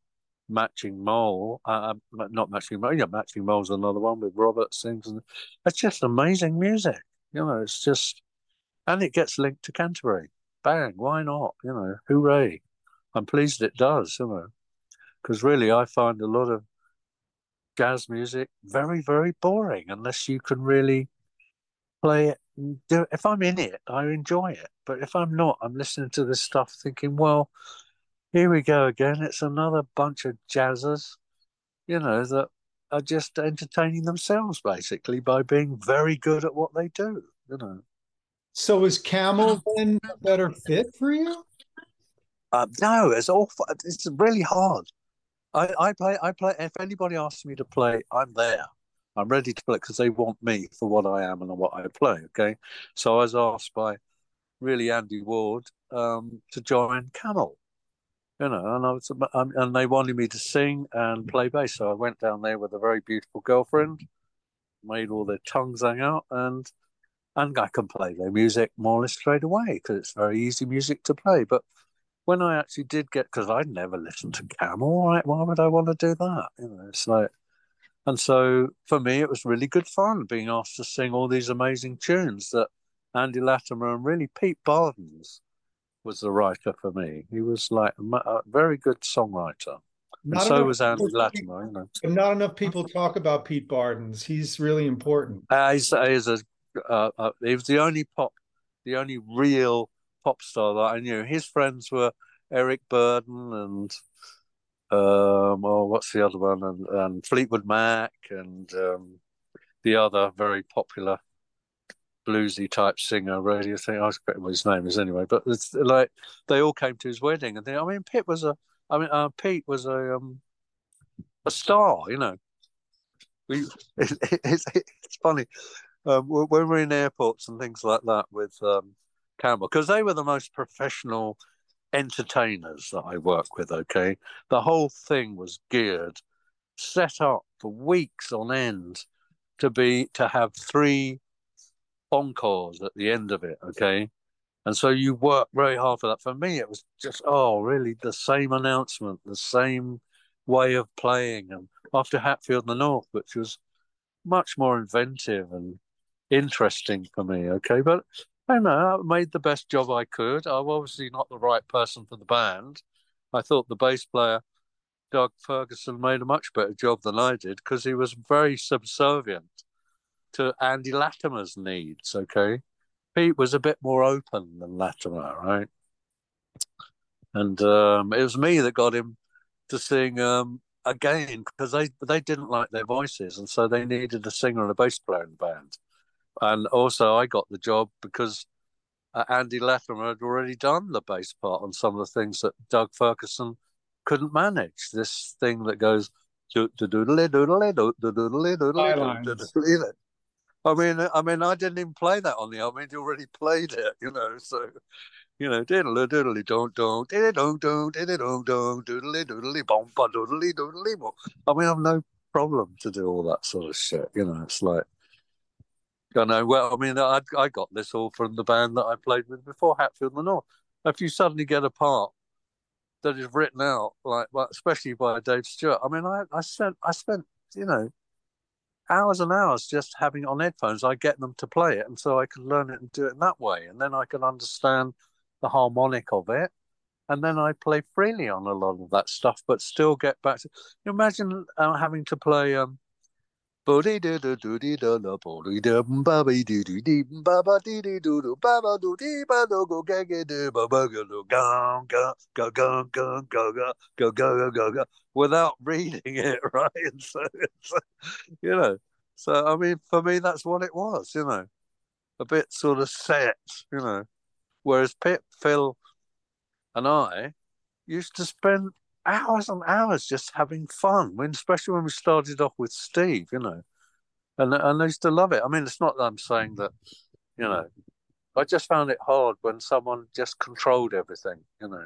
Matching Mole, uh, uh not Matching Mole, yeah, Matching Mole's another one with Robert sings, and it's just amazing music. You know, it's just and it gets linked to Canterbury. Bang! Why not? You know, hooray! I'm pleased it does. You know, because really, I find a lot of jazz music very, very boring unless you can really play it. Do if I'm in it, I enjoy it. But if I'm not, I'm listening to this stuff thinking, well, here we go again. It's another bunch of jazzers, you know, that are just entertaining themselves basically by being very good at what they do, you know. So is Camel then a better fit for you? Uh, no, it's awful. It's really hard. I, I play. I play. If anybody asks me to play, I'm there. I'm ready to play because they want me for what I am and what I play. Okay, so I was asked by really Andy Ward um, to join Camel, you know, and I was um, and they wanted me to sing and play bass. So I went down there with a very beautiful girlfriend, made all their tongues hang out, and and I can play their music more or less straight away because it's very easy music to play. But when I actually did get, because I'd never listened to Camel, right? Why would I want to do that? You know, it's like, and so for me, it was really good fun being asked to sing all these amazing tunes that Andy Latimer and really Pete Bardens was the writer for me. He was like a, a very good songwriter. Not and so was Andy Latimer, you know. Not enough people talk about Pete Bardens. He's really important. Uh, he's, he's a, uh, uh, he was the only pop, the only real pop star that I knew. His friends were Eric Burdon and um, oh, what's the other one? And, and Fleetwood Mac and um, the other very popular bluesy type singer, radio thing. I forget what his name is anyway. But it's like they all came to his wedding, and they, I mean, Pete was a, I mean, uh, Pete was a um, a star, you know. We, it, it, it's, it's funny um, when we're in airports and things like that with um, Camel because they were the most professional entertainers that I work with. Okay, the whole thing was geared, set up for weeks on end to be to have three encores at the end of it. Okay, and so you work very hard for that. For me, it was just oh, really the same announcement, the same way of playing, and after Hatfield and the North, which was much more inventive and interesting for me. Okay, but I know I made the best job I could. I'm obviously not the right person for the band. I thought the bass player, Doug Ferguson, made a much better job than I did because he was very subservient to Andy Latimer's needs. Okay, Pete was a bit more open than Latimer, right? And um, it was me that got him to sing um, again because they they didn't like their voices, and so they needed a singer and a bass player in the band and also I got the job because uh, Andy Latimer had already done the bass part on some of the things that Doug Ferguson couldn't manage. This thing that goes. I mean, I mean, I didn't even play that on the album. I mean, he already played it, you know. So, you know, diddly diddly don't don't diddly don't don't diddly don't don't doodly doodly bom ba doodly doodly. I mean, I've no problem to do all that sort of shit. You know, it's like I know. Well, I mean, I I got this all from the band that I played with before, Hatfield and North. If you suddenly get a part that is written out, like, especially by Dave Stewart, I mean, I I spent I spent you know hours and hours just having it on headphones. I get them to play it, and so I could learn it and do it in that way, and then I can understand the harmonic of it, and then I play freely on a lot of that stuff, but still get back to. You imagine uh, having to play um, without reading it right. And so, so you know, so I mean, for me, that's what it was. You know, a bit sort of set. You know, whereas Pip, Phil, and I used to spend hours and hours just having fun. When especially when we started off with Steve, you know, and and I used to love it. I mean, it's not that I'm saying that, you know, I just found it hard when someone just controlled everything, you know.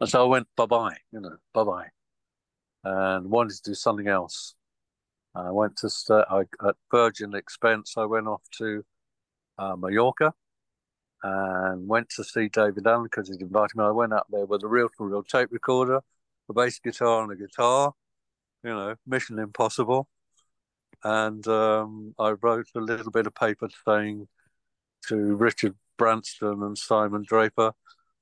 And so I went bye bye, you know, bye bye, and wanted to do something else. I went to stay I, at Virgin expense. I went off to uh, Mallorca and went to see Daevid Allen because he'd invited me. I went up there with a reel to reel tape recorder, a bass guitar, and a guitar. You know, Mission Impossible. And um, I wrote a little bit of paper saying, to Richard Branson and Simon Draper.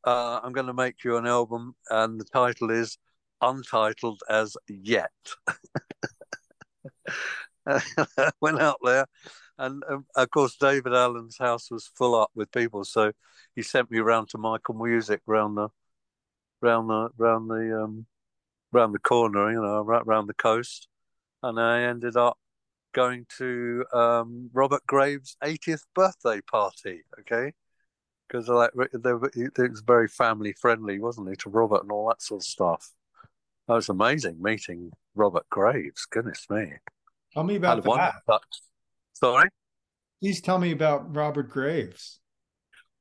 Uh, I'm going to make you an album, and the title is Untitled as Yet. went out there, and um, of course Daevid Allen's house was full up with people, so he sent me round to Michael Music round the, round the, round the, um, round the corner, you know, right round the coast, and I ended up going to um, Robert Graves' 80th birthday party. Okay, because like it was very family friendly, wasn't it, to Robert and all that sort of stuff. That was amazing meeting Robert Graves. Goodness me. Tell me about that. Sorry? Please tell me about Robert Graves.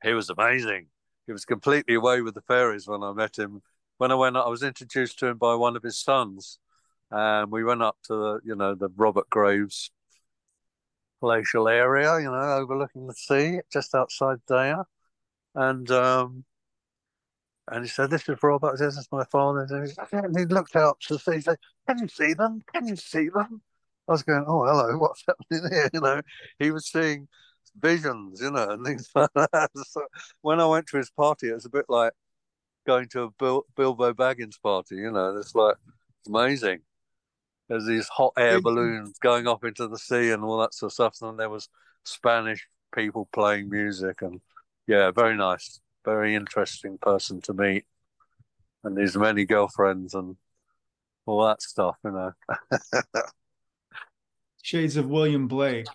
He was amazing. He was completely away with the fairies when I met him. When I went, I was introduced to him by one of his sons, and we went up to the, you know, the Robert Graves palatial area, you know, overlooking the sea, just outside there, and um, and he said, "This is Robert. This is my father." And he looked out to see. He said, "Can you see them? Can you see them?" I was going, oh, hello, what's happening here? You know, he was seeing visions, you know, and things like that. So when I went to his party, it was a bit like going to a Bil- Bilbo Baggins party, you know, it's like, it's amazing. There's these hot air balloons going up into the sea and all that sort of stuff. And there was Spanish people playing music and yeah, very nice, very interesting person to meet. And his many girlfriends and all that stuff, you know. shades of William Blake?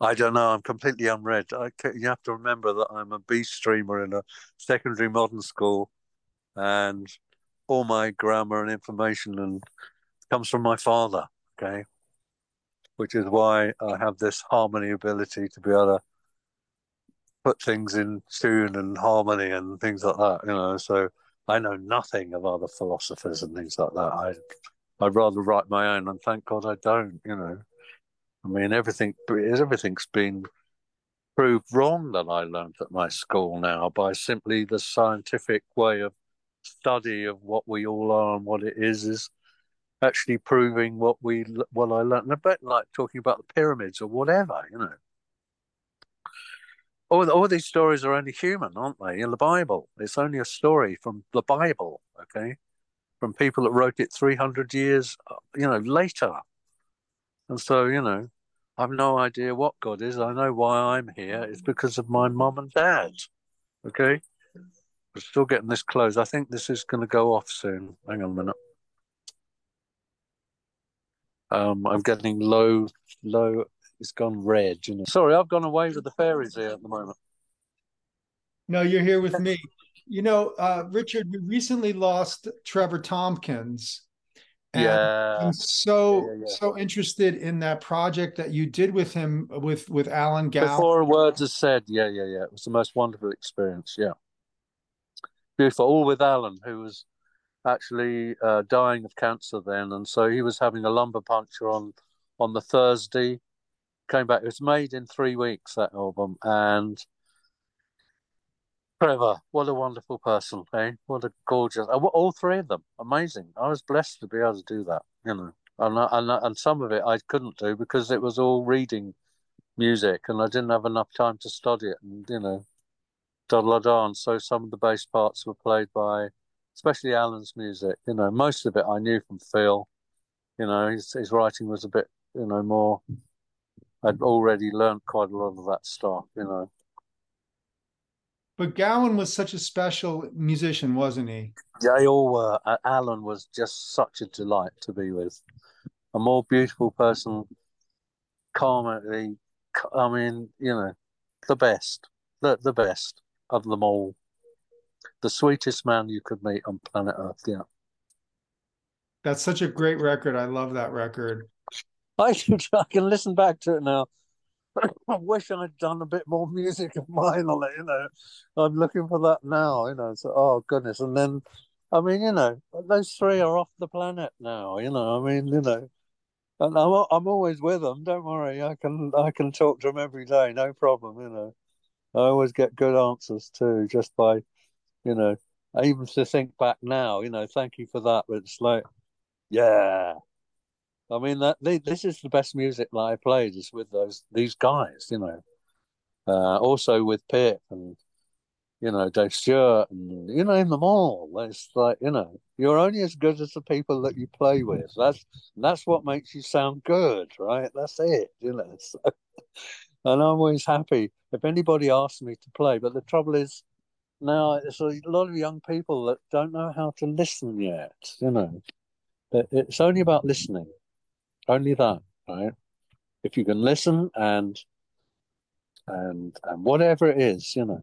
I don't know. I'm completely unread. I, you have to remember that I'm a B streamer in a secondary modern school, and all my grammar and information and comes from my father. Okay, which is why I have this harmony ability to be able to put things in tune and harmony and things like that. You know, so I know nothing of other philosophers and things like that. I I'd rather write my own, and thank God I don't. You know, I mean, everything everything's been proved wrong that I learned at my school now by simply the scientific way of study of what we all are and what it is is actually proving what we what I learned. A bit like talking about the pyramids or whatever, you know. All, all these stories are only human, aren't they? In the Bible, it's only a story from the Bible. Okay, from people that wrote it 300 years, you know, later. And so, you know, I've no idea what God is. I know why I'm here. It's because of my mum and dad. Okay? We're still getting this close. I think this is going to go off soon. Hang on a minute. Um, I'm getting low, low. It's gone red. You know. Sorry, I've gone away with the fairies here at the moment. No, you're here with me. You know, uh, Richard, we recently lost Trevor Tomkins. yeah. I'm so yeah, yeah. so interested in that project that you did with him with with Alan Gowen. Before words are said, yeah, yeah, yeah. It was the most wonderful experience. Yeah. Beautiful. All with Alan, who was actually uh, dying of cancer then, and so he was having a lumbar puncture on on the Thursday. Came back. It was made in three weeks that album, and Trevor, what a wonderful person, eh? What a gorgeous, uh, all three of them, amazing. I was blessed to be able to do that, you know. And, and, and some of it I couldn't do because it was all reading music and I didn't have enough time to study it and, you know, da da da. And so some of the bass parts were played by, especially Alan's music, you know, most of it I knew from Phil. You know, his, his writing was a bit, you know, more, I'd already learned quite a lot of that stuff, you know. But Gowen was such a special musician, wasn't he? They all were. Alan was just such a delight to be with. A more beautiful person, calmly. I mean, you know, the best, the the best of them all. The sweetest man you could meet on planet Earth. Yeah. That's such a great record. I love that record. I can, I can listen back to it now I wish I'd done a bit more music of mine on it, you know. I'm looking for that now, you know. So, oh, goodness. And then, I mean, you know, those three are off the planet now, you know. I mean, you know, and I'm, I'm always with them. Don't worry. I can, I can talk to them every day, no problem, you know. I always get good answers too, just by, you know, even to think back now, you know, thank you for that. But it's like, yeah, I mean that they, this is the best music that I played is with those these guys, you know, Uh, also with Pip and you know Dave Stewart and you name them all. It's like you know you're only as good as the people that you play with. That's that's what makes you sound good, right? That's it, you know. So, and I'm always happy if anybody asks me to play. But the trouble is now it's a lot of young people that don't know how to listen yet. You know, it's only about listening, only that, right? If you can listen and and and whatever it is, you know,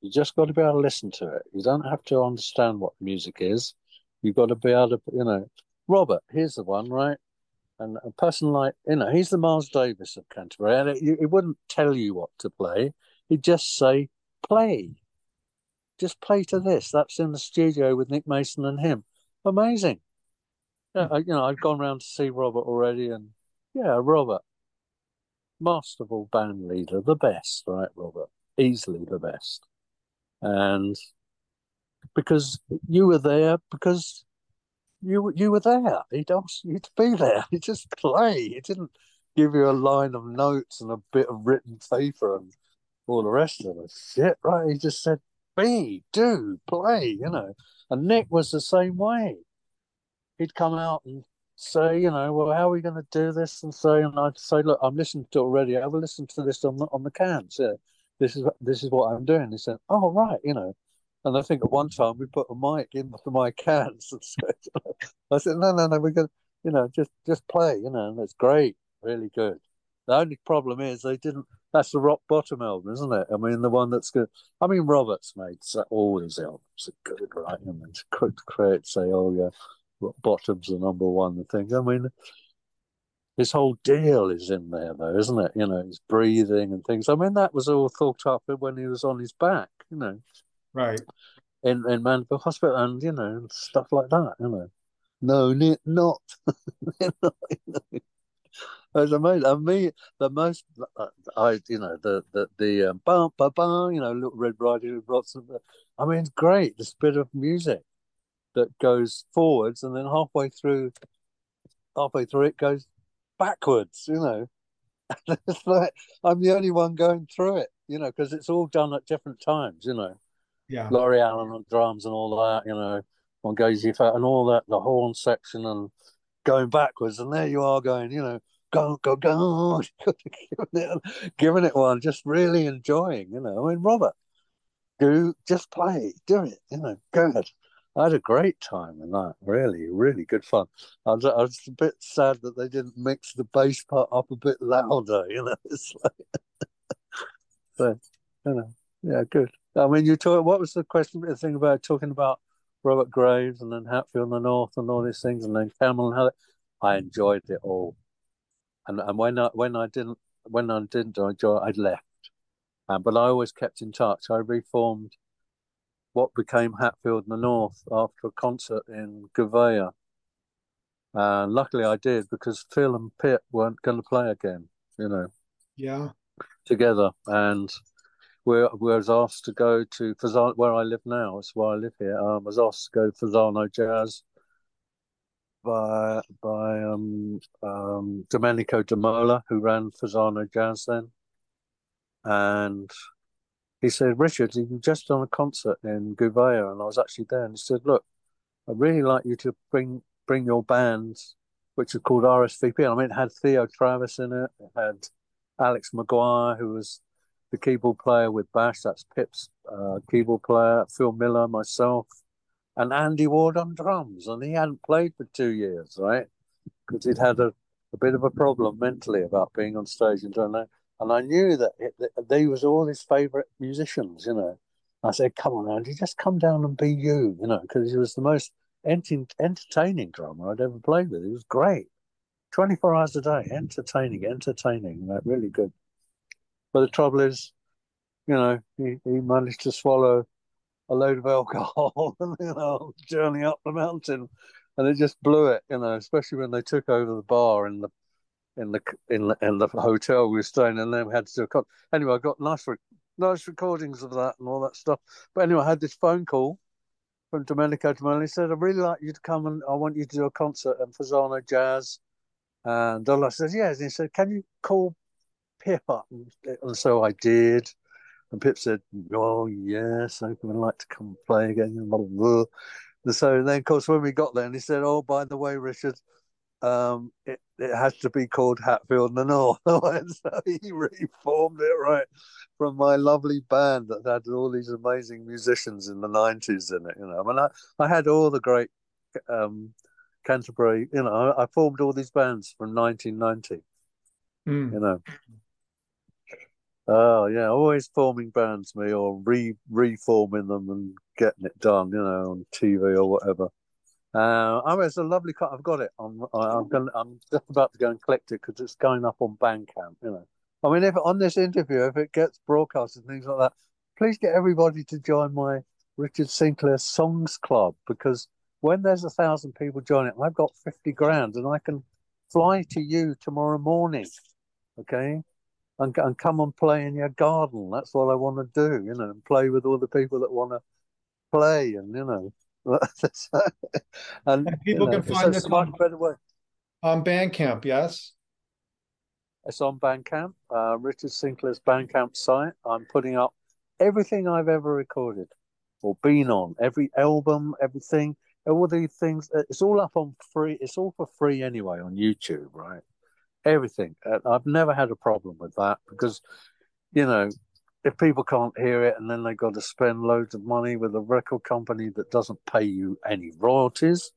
you just got to be able to listen to it. You don't have to understand what music is. You've got to be able to, you know. Robert, here's the one, right? And a person like, you know, he's the Miles Davis of Canterbury, and it, it wouldn't tell you what to play. He'd just say, play. Just play to this. That's in the studio with Nick Mason and him. Amazing. Yeah, you know, I've gone around to see Robert already, and yeah, Robert, masterful band leader, the best, right, Robert? Easily the best. And because you were there, because you you were there. He'd asked you to be there. He just play. He didn't give you a line of notes and a bit of written paper and all the rest of the shit, right? He just said, be, do, play, you know. And Nick was the same way. He'd come out and say, you know, well, how are we going to do this? And say, and I'd say, look, I'm listening to it already. I've listened to this on the, on the cans. Yeah, this is this is what I'm doing. He said, oh right, you know. And I think at one time we put a mic in for my cans. And so I said, no, no, no, we're going to, you know, just just play, you know, and it's great, really good. The only problem is they didn't. That's the rock bottom album, isn't it? I mean, the one that's good. I mean, Roberts made all his albums are good, right? I to create, say, oh yeah, bottom's the number one thing. I mean, his whole deal is in there, though, isn't it? You know, his breathing and things. I mean, that was all thought up when he was on his back, you know. Right. In in Mandeville Hospital and, you know, stuff like that, you know. No, not. As I mean, I mean, the most, I, you know, the the the um, bum, bum, bum, you know, little Red Riding Hood, I mean, it's great. This bit of music that goes forwards, and then halfway through, halfway through it goes backwards. You know, it's like I'm the only one going through it. You know, because it's all done at different times. You know, yeah, Laurie Allan on drums and all that. You know, on Gazy Fat and all that, the horn section and going backwards, and there you are going. You know, go go go, giving it, giving it one, just really enjoying. You know, I mean, Robert, do just play, do it. You know, go ahead. I had a great time in that. Really, really good fun. I was, I was a bit sad that they didn't mix the bass part up a bit louder. You know, it's like, but you know, yeah, good. I mean, you talk. What was the question? The thing about talking about Robert Graves and then Hatfield and the North and all these things, and then Camel and how I enjoyed it all. And and when I when I didn't when I didn't enjoy I left. Um, but I always kept in touch. I reformed what became Hatfield in the North after a concert in Gouveia. And luckily I did because Phil and Pip weren't going to play again, you know. Yeah. Together. And we, we was asked to go to Fasano, where I live now, it's why I live here. Um, I was asked to go to Fasano Jazz by by um, um, Domenico Demola, who ran Fasano Jazz then. And he said, Richard, you just done a concert in Gouveia, and I was actually there. And he said, Look, I'd really like you to bring bring your band, which are called RSVP. I mean, it had Theo Travis in it. It had Alex Maguire, who was the keyboard player with Bash. That's Pip's uh, keyboard player. Phil Miller, myself, and Andy Ward on drums. And he hadn't played for two years, right? Because he'd had a, a bit of a problem mentally about being on stage and doing that. And I knew that, it, that they was all his favourite musicians, you know. I said, come on, Andy, just come down and be you, you know, because he was the most ent- entertaining drummer I'd ever played with. He was great. 24 hours a day, entertaining, entertaining, like really good. But the trouble is, you know, he, he managed to swallow a load of alcohol and, you know, journey up the mountain. And it just blew it, you know, especially when they took over the bar in the in the in the, in the hotel we were staying in. Then we had to do a cut. Anyway, I got nice nice recordings of that and all that stuff. But anyway, I had this phone call from Domenico Domenico. He said, "I'd really like you to come and I want you to do a concert at Fasano Jazz." And I said, "Yes." And he said, "Can you call Pip up. And so I did. And Pip said, Oh, yes, I would like to come play again. And so then, of course, when we got there, and he said, Oh, by the way, Richard, um, it, it has to be called Hatfield and the North. so he reformed it right from my lovely band that had all these amazing musicians in the 90s in it. You know, I mean, I, I had all the great um, Canterbury, you know, I, I, formed all these bands from 1990, mm. you know. Oh yeah, always forming bands, me, or re reforming them and getting it done, you know, on TV or whatever. Uh, oh, it's a lovely cut. I've got it. I'm, I'm going. I'm just about to go and collect it because it's going up on Bandcamp. You know, I mean, if on this interview, if it gets broadcast and things like that, please get everybody to join my Richard Sinclair Songs Club because when there's a thousand people joining, I've got fifty grand and I can fly to you tomorrow morning. Okay, and, and come and play in your garden. That's what I want to do. You know, and play with all the people that want to play, and you know. and, and, people you know, can find this on, on Bandcamp, yes? It's on Bandcamp, uh, Richard Sinclair's Bandcamp site. I'm putting up everything I've ever recorded or been on, every album, everything, all these things. It's all up on free. It's all for free anyway on YouTube, right? Everything. I've never had a problem with that because, you know, if people can't hear it and then they've got to spend loads of money with a record company that doesn't pay you any royalties.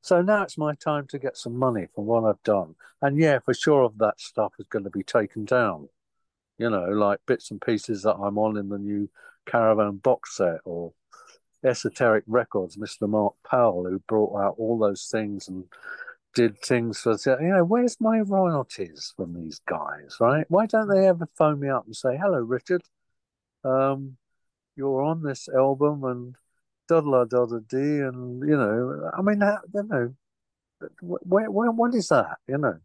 So now it's my time to get some money from what I've done. And yeah, for sure, of that stuff is going to be taken down. You know, like bits and pieces that I'm on in the new Caravan box set or Esoteric Records, Mr. Mark Powell, who brought out all those things and did things for, you know, where's my royalties from these guys, right? Why don't they ever phone me up and say, hello, Richard, um, you're on this album and da da da da and you know, I mean, that, you know, where, where, what is that, you know?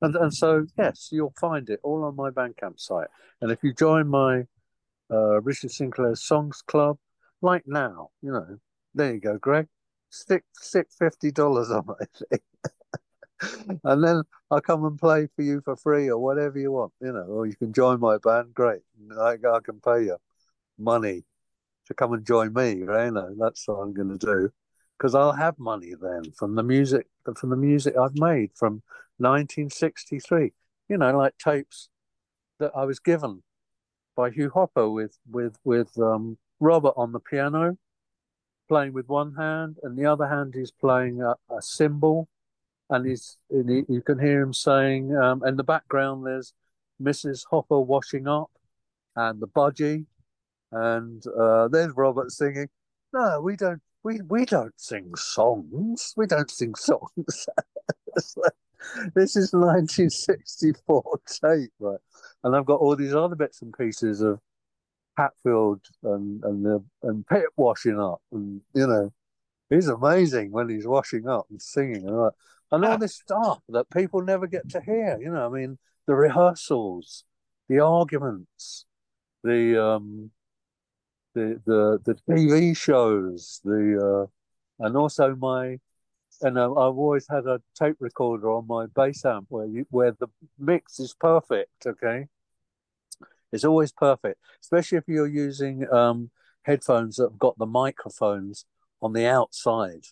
And and so yes, you'll find it all on my Bandcamp site. And if you join my uh, Richard Sinclair Songs Club, like now, you know, there you go, Gregg. Stick stick fifty dollars on my thing. and then I'll come and play for you for free or whatever you want, you know, or you can join my band. Great. I, I can pay you money to come and join me, right? You know, that's what I'm going to do because I'll have money then from the music, from the music I've made from 1963, you know, like tapes that I was given by Hugh Hopper with, with, with, um, Robert on the piano, playing with one hand, and the other hand he's playing a, a cymbal and he's and he, you can hear him saying um, in the background there's Mrs. Hopper washing up and the budgie and uh, there's Robert singing. No, we don't. We we don't sing songs. We don't sing songs. this is 1964 tape, right? And I've got all these other bits and pieces of Hatfield and and the and Pip washing up, and you know, he's amazing when he's washing up and singing. And like, and all this stuff that people never get to hear. You know, I mean, the rehearsals, the arguments, the um, the the the TV shows, the uh, and also my and uh, I've always had a tape recorder on my bass amp where you where the mix is perfect. Okay, it's always perfect, especially if you're using um, headphones that have got the microphones on the outside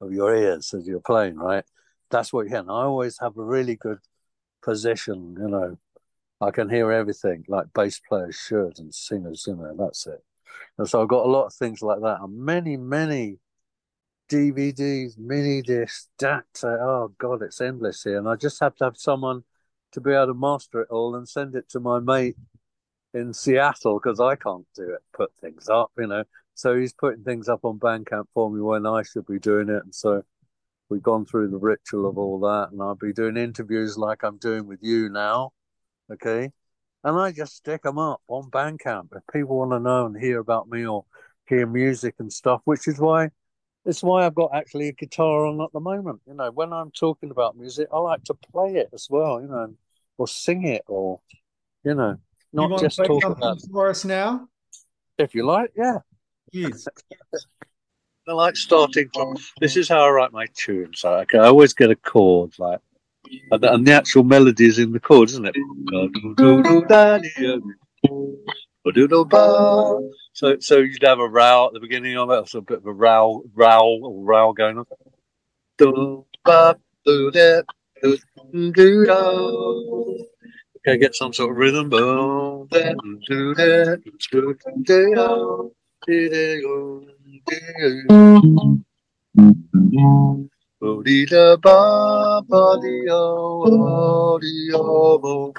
of your ears as you're playing, right? That's what you can. I always have a really good position, you know. I can hear everything like bass players should and singers, you know, that's it. And so I've got a lot of things like that and many, many DVDs, mini discs, data. Uh, oh God, it's endless here. And I just have to have someone to be able to master it all and send it to my mate in Seattle because I can't do it, put things up, you know. So he's putting things up on Bandcamp for me when I should be doing it. And so we've gone through the ritual of all that, and I'll be doing interviews like I'm doing with you now, okay? And I just stick them up on Bandcamp if people want to know and hear about me or hear music and stuff, which is why it's why I've got actually a guitar on at the moment. You know, when I'm talking about music, I like to play it as well, you know, or sing it or, you know, not you just talk about it. for us now. If you like, yeah. Please. I like starting from. This is how I write my tunes. I, I always get a chord like and the, and the actual melody is in the chord, isn't it? So, so you'd have a row at the beginning of it, so a bit of a row, row, or row going on. Okay, get some sort of rhythm. Bodida ba ba di o di o bo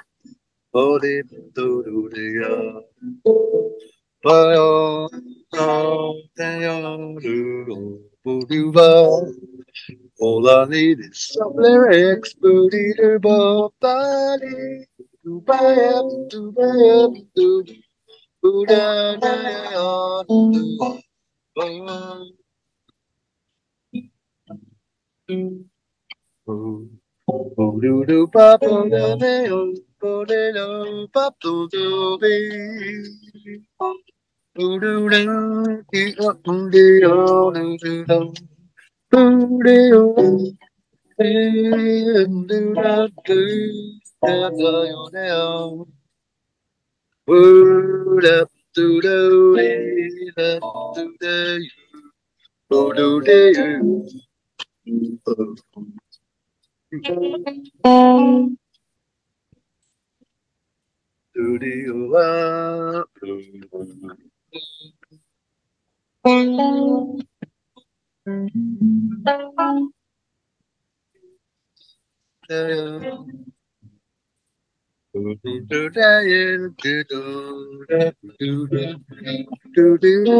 bodi do do di o ba o o de o do do bo do ba all I need is some lyrics booty do bo ba di do ba do ba do do da da do ba do do do pa do da de o do de do pa do do be do do do di o do de o do do do do de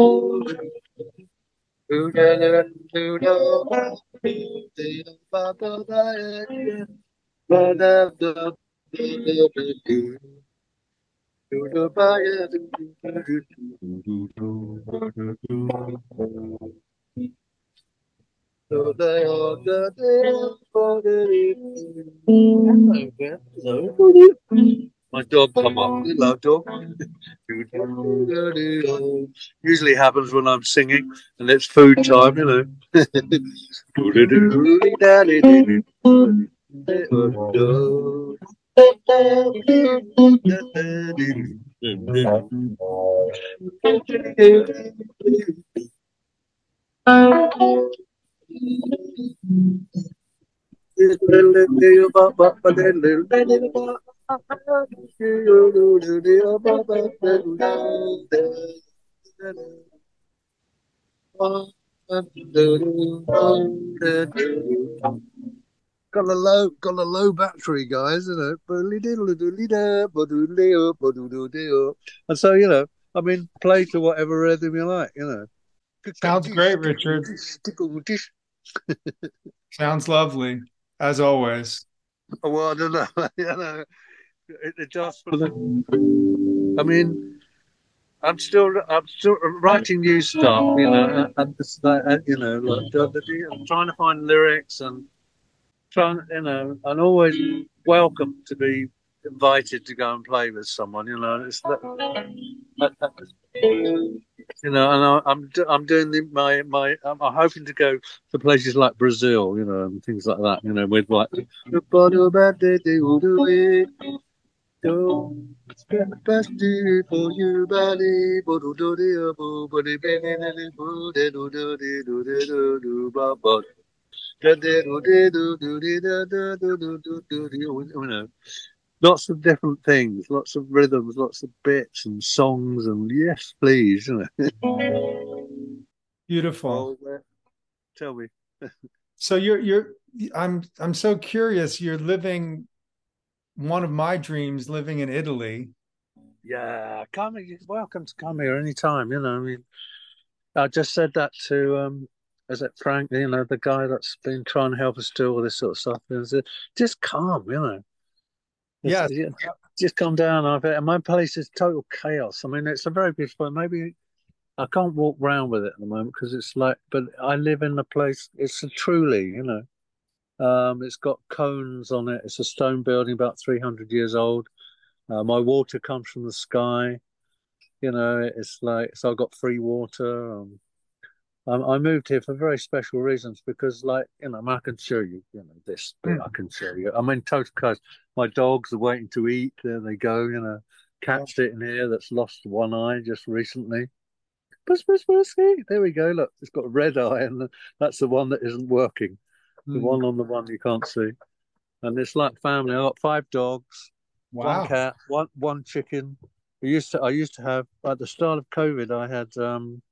o do da do da da yo de o Word up do do da do de do do de My dog come up. Dog. Usually happens when I'm singing and it's food time, you know. Got a low, got a low battery, guys. You know, and so you know, I mean, play to whatever rhythm you like. You know, Sounds great, Richard. Sounds lovely, as always. Well, I don't know. you know, it, it just for the. I mean, I'm still, I'm still writing new stuff. You know, and this, uh, you know, like, I'm trying to find lyrics and trying, you know, and always welcome to be invited to go and play with someone. You know, it's that, that, that you know, and I, I'm I'm doing the, my my I'm, hoping to go to places like Brazil, you know, and things like that. You know, with like. You know, lots of different things, lots of rhythms, lots of bits and songs, and yes, please, you know. Beautiful. Uh, tell me. so you're you're I'm I'm so curious. You're living one of my dreams, living in Italy. Yeah, come. You're welcome to come here anytime. You know, I mean, I just said that to um, is it Frank? You know, the guy that's been trying to help us do all this sort of stuff. And said, just come. You know. Yeah. Just come down. I've and my place is total chaos. I mean, it's a very beautiful. Maybe I can't walk around with it at the moment because it's like. But I live in a place. It's a truly, you know. Um, it's got cones on it. It's a stone building about 300 years old. Uh, my water comes from the sky. You know, it's like, so I've got free water. Um, Um, I moved here for very special reasons because, like, you know, I can show you, you know, this bit. Mm. I can show you. I'm in total chaos. My dogs are waiting to eat. There they go. You know, cat sitting here that's lost one eye just recently. Puss, puss, puss. There we go. Look, it's got a red eye, and that's the one that isn't working. Mm. The hmm. one on the one you can't see. And it's like family. I got five dogs, wow. one cat, one one chicken. I used to I used to have at the start of COVID. I had um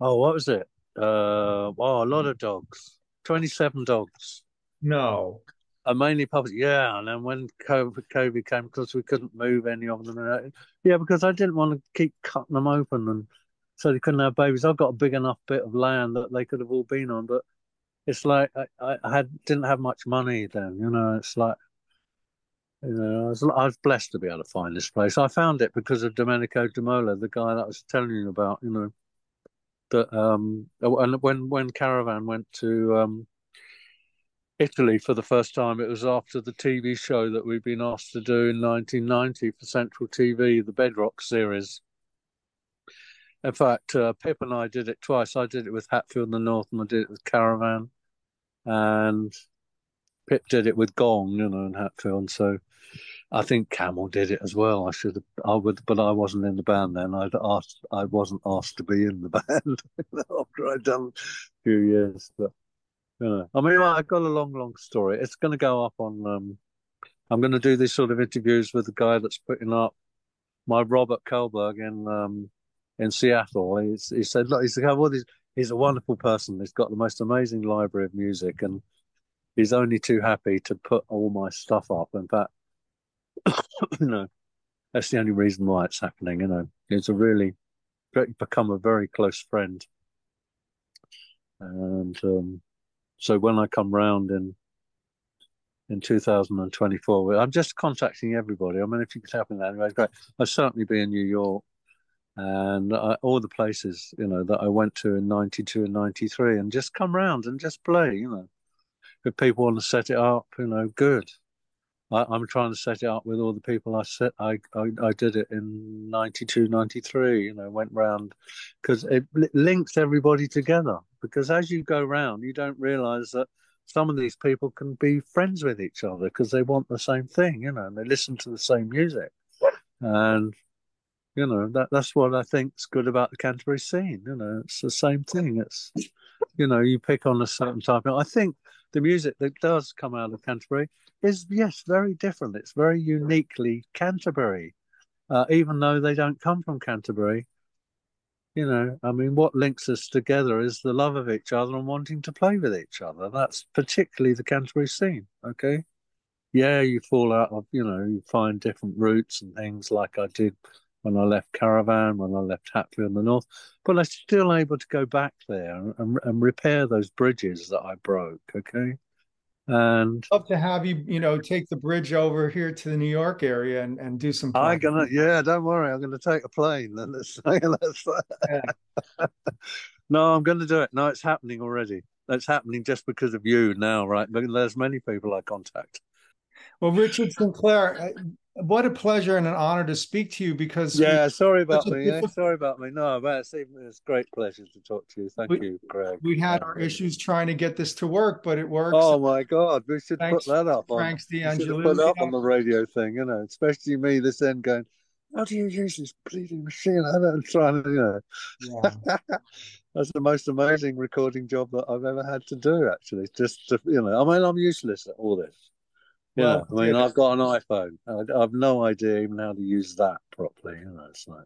oh what was it? Uh oh a lot of dogs. Twenty seven dogs. No. And mainly puppies, yeah. And then when COVID, COVID came, because we couldn't move any of them, yeah, because I didn't want to keep cutting them open, and so they couldn't have babies. I've got a big enough bit of land that they could have all been on, but it's like I, I had didn't have much money then. You know, it's like you know, I was, I was blessed to be able to find this place. I found it because of Domenico Demola, the guy that I was telling you about. You know, that um, and when when Caravan went to um, Italy for the first time, it was after the TV show that we'd been asked to do in 1990 for Central TV, the Bedrock series. In fact, uh, Pip and I did it twice. I did it with Hatfield and the North, and I did it with Caravan and Pip did it with Gong, you know, and Hatfield. So I think Camel did it as well. I should have, I would, but I wasn't in the band then. I'd asked, I wasn't asked to be in the band after I'd done a few years. But you know, I mean, I've got a long, long story. It's going to go up on. Um, I'm going to do these sort of interviews with the guy that's putting up my Robert Kohlberg in um, in Seattle. He's, he said, look, he's all he's a wonderful person. He's got the most amazing library of music, and he's only too happy to put all my stuff up. In fact, you know, that's the only reason why it's happening. You know, he's a really become a very close friend, and um, so when I come round in in 2024, I'm just contacting everybody. I mean, if you could help me that anyway, great. I'll certainly be in New York and I, all the places you know that I went to in '92 and '93, and just come round and just play. You know, if people want to set it up, you know, good. I, am trying to set it up with all the people I set. I I, I did it in '92, '93. You know, went round because it links everybody together. Because as you go round, you don't realise that some of these people can be friends with each other because they want the same thing. You know, and they listen to the same music, and you know, that that's what I think's good about the Canterbury scene. You know, it's the same thing. It's you know, you pick on a certain type. I think the music that does come out of Canterbury is yes, very different. It's very uniquely Canterbury, uh, even though they don't come from Canterbury. You know, I mean, what links us together is the love of each other and wanting to play with each other. That's particularly the Canterbury scene. Okay, yeah, you fall out of, you know, you find different routes and things like I did when I left Caravan, when I left Hatfield and the north, but I'm still able to go back there and, and repair those bridges that I broke. Okay. And love to have you, you know, take the bridge over here to the New York area and, and do some. I'm gonna, yeah, don't worry, I'm gonna take a plane. Let's, let's yeah. no, I'm gonna do it. No, it's happening already. It's happening just because of you now, right? But there's many people I contact. Well, Richard Sinclair, what a pleasure and an honor to speak to you because yeah sorry about me yeah, sorry about me. No but it's, it's great pleasure to talk to you. Thank we, you Gregg. we had our issues trying to get this to work but it works. Oh my god. We should Thanks, put that up on, put up on the radio thing you know especially me this end going how do you use this bleeding machine? I don't try to you know. Yeah. that's the most amazing recording job that i've ever had to do actually. Just to, you know i mean i'm useless at all this yeah, well, I mean. I've got an iPhone. I, have no idea even how to use that properly. You know, it's like.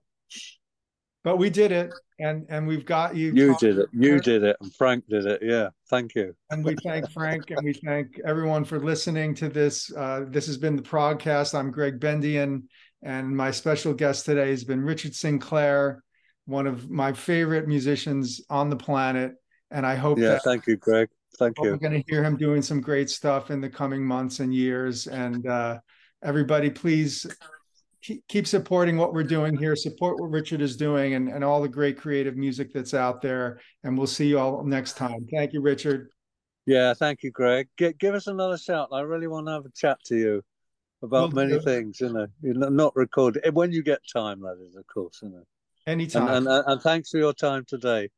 But we did it, and and we've got you. You did it. You did it, and Frank did it. Yeah, thank you. And we thank Frank, and we thank everyone for listening to this. Uh, this has been the ProgCast. I'm Gregg Bendian, and my special guest today has been Richard Sinclair, one of my favorite musicians on the planet. And I hope. Yeah, that, thank you, Gregg. Thank you. We're going to hear him doing some great stuff in the coming months and years. And uh, everybody, please keep supporting what we're doing here. Support what Richard is doing and, and all the great creative music that's out there. And we'll see you all next time. Thank you, Richard. Yeah, thank you, Gregg. G- give us another shout. I really want to have a chat to you about we'll many things. You know, You're not recorded when you get time. That is, of course. You know. Anytime. And, and, and thanks for your time today.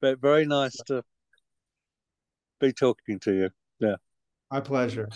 but very nice to be talking to you. Yeah. My pleasure.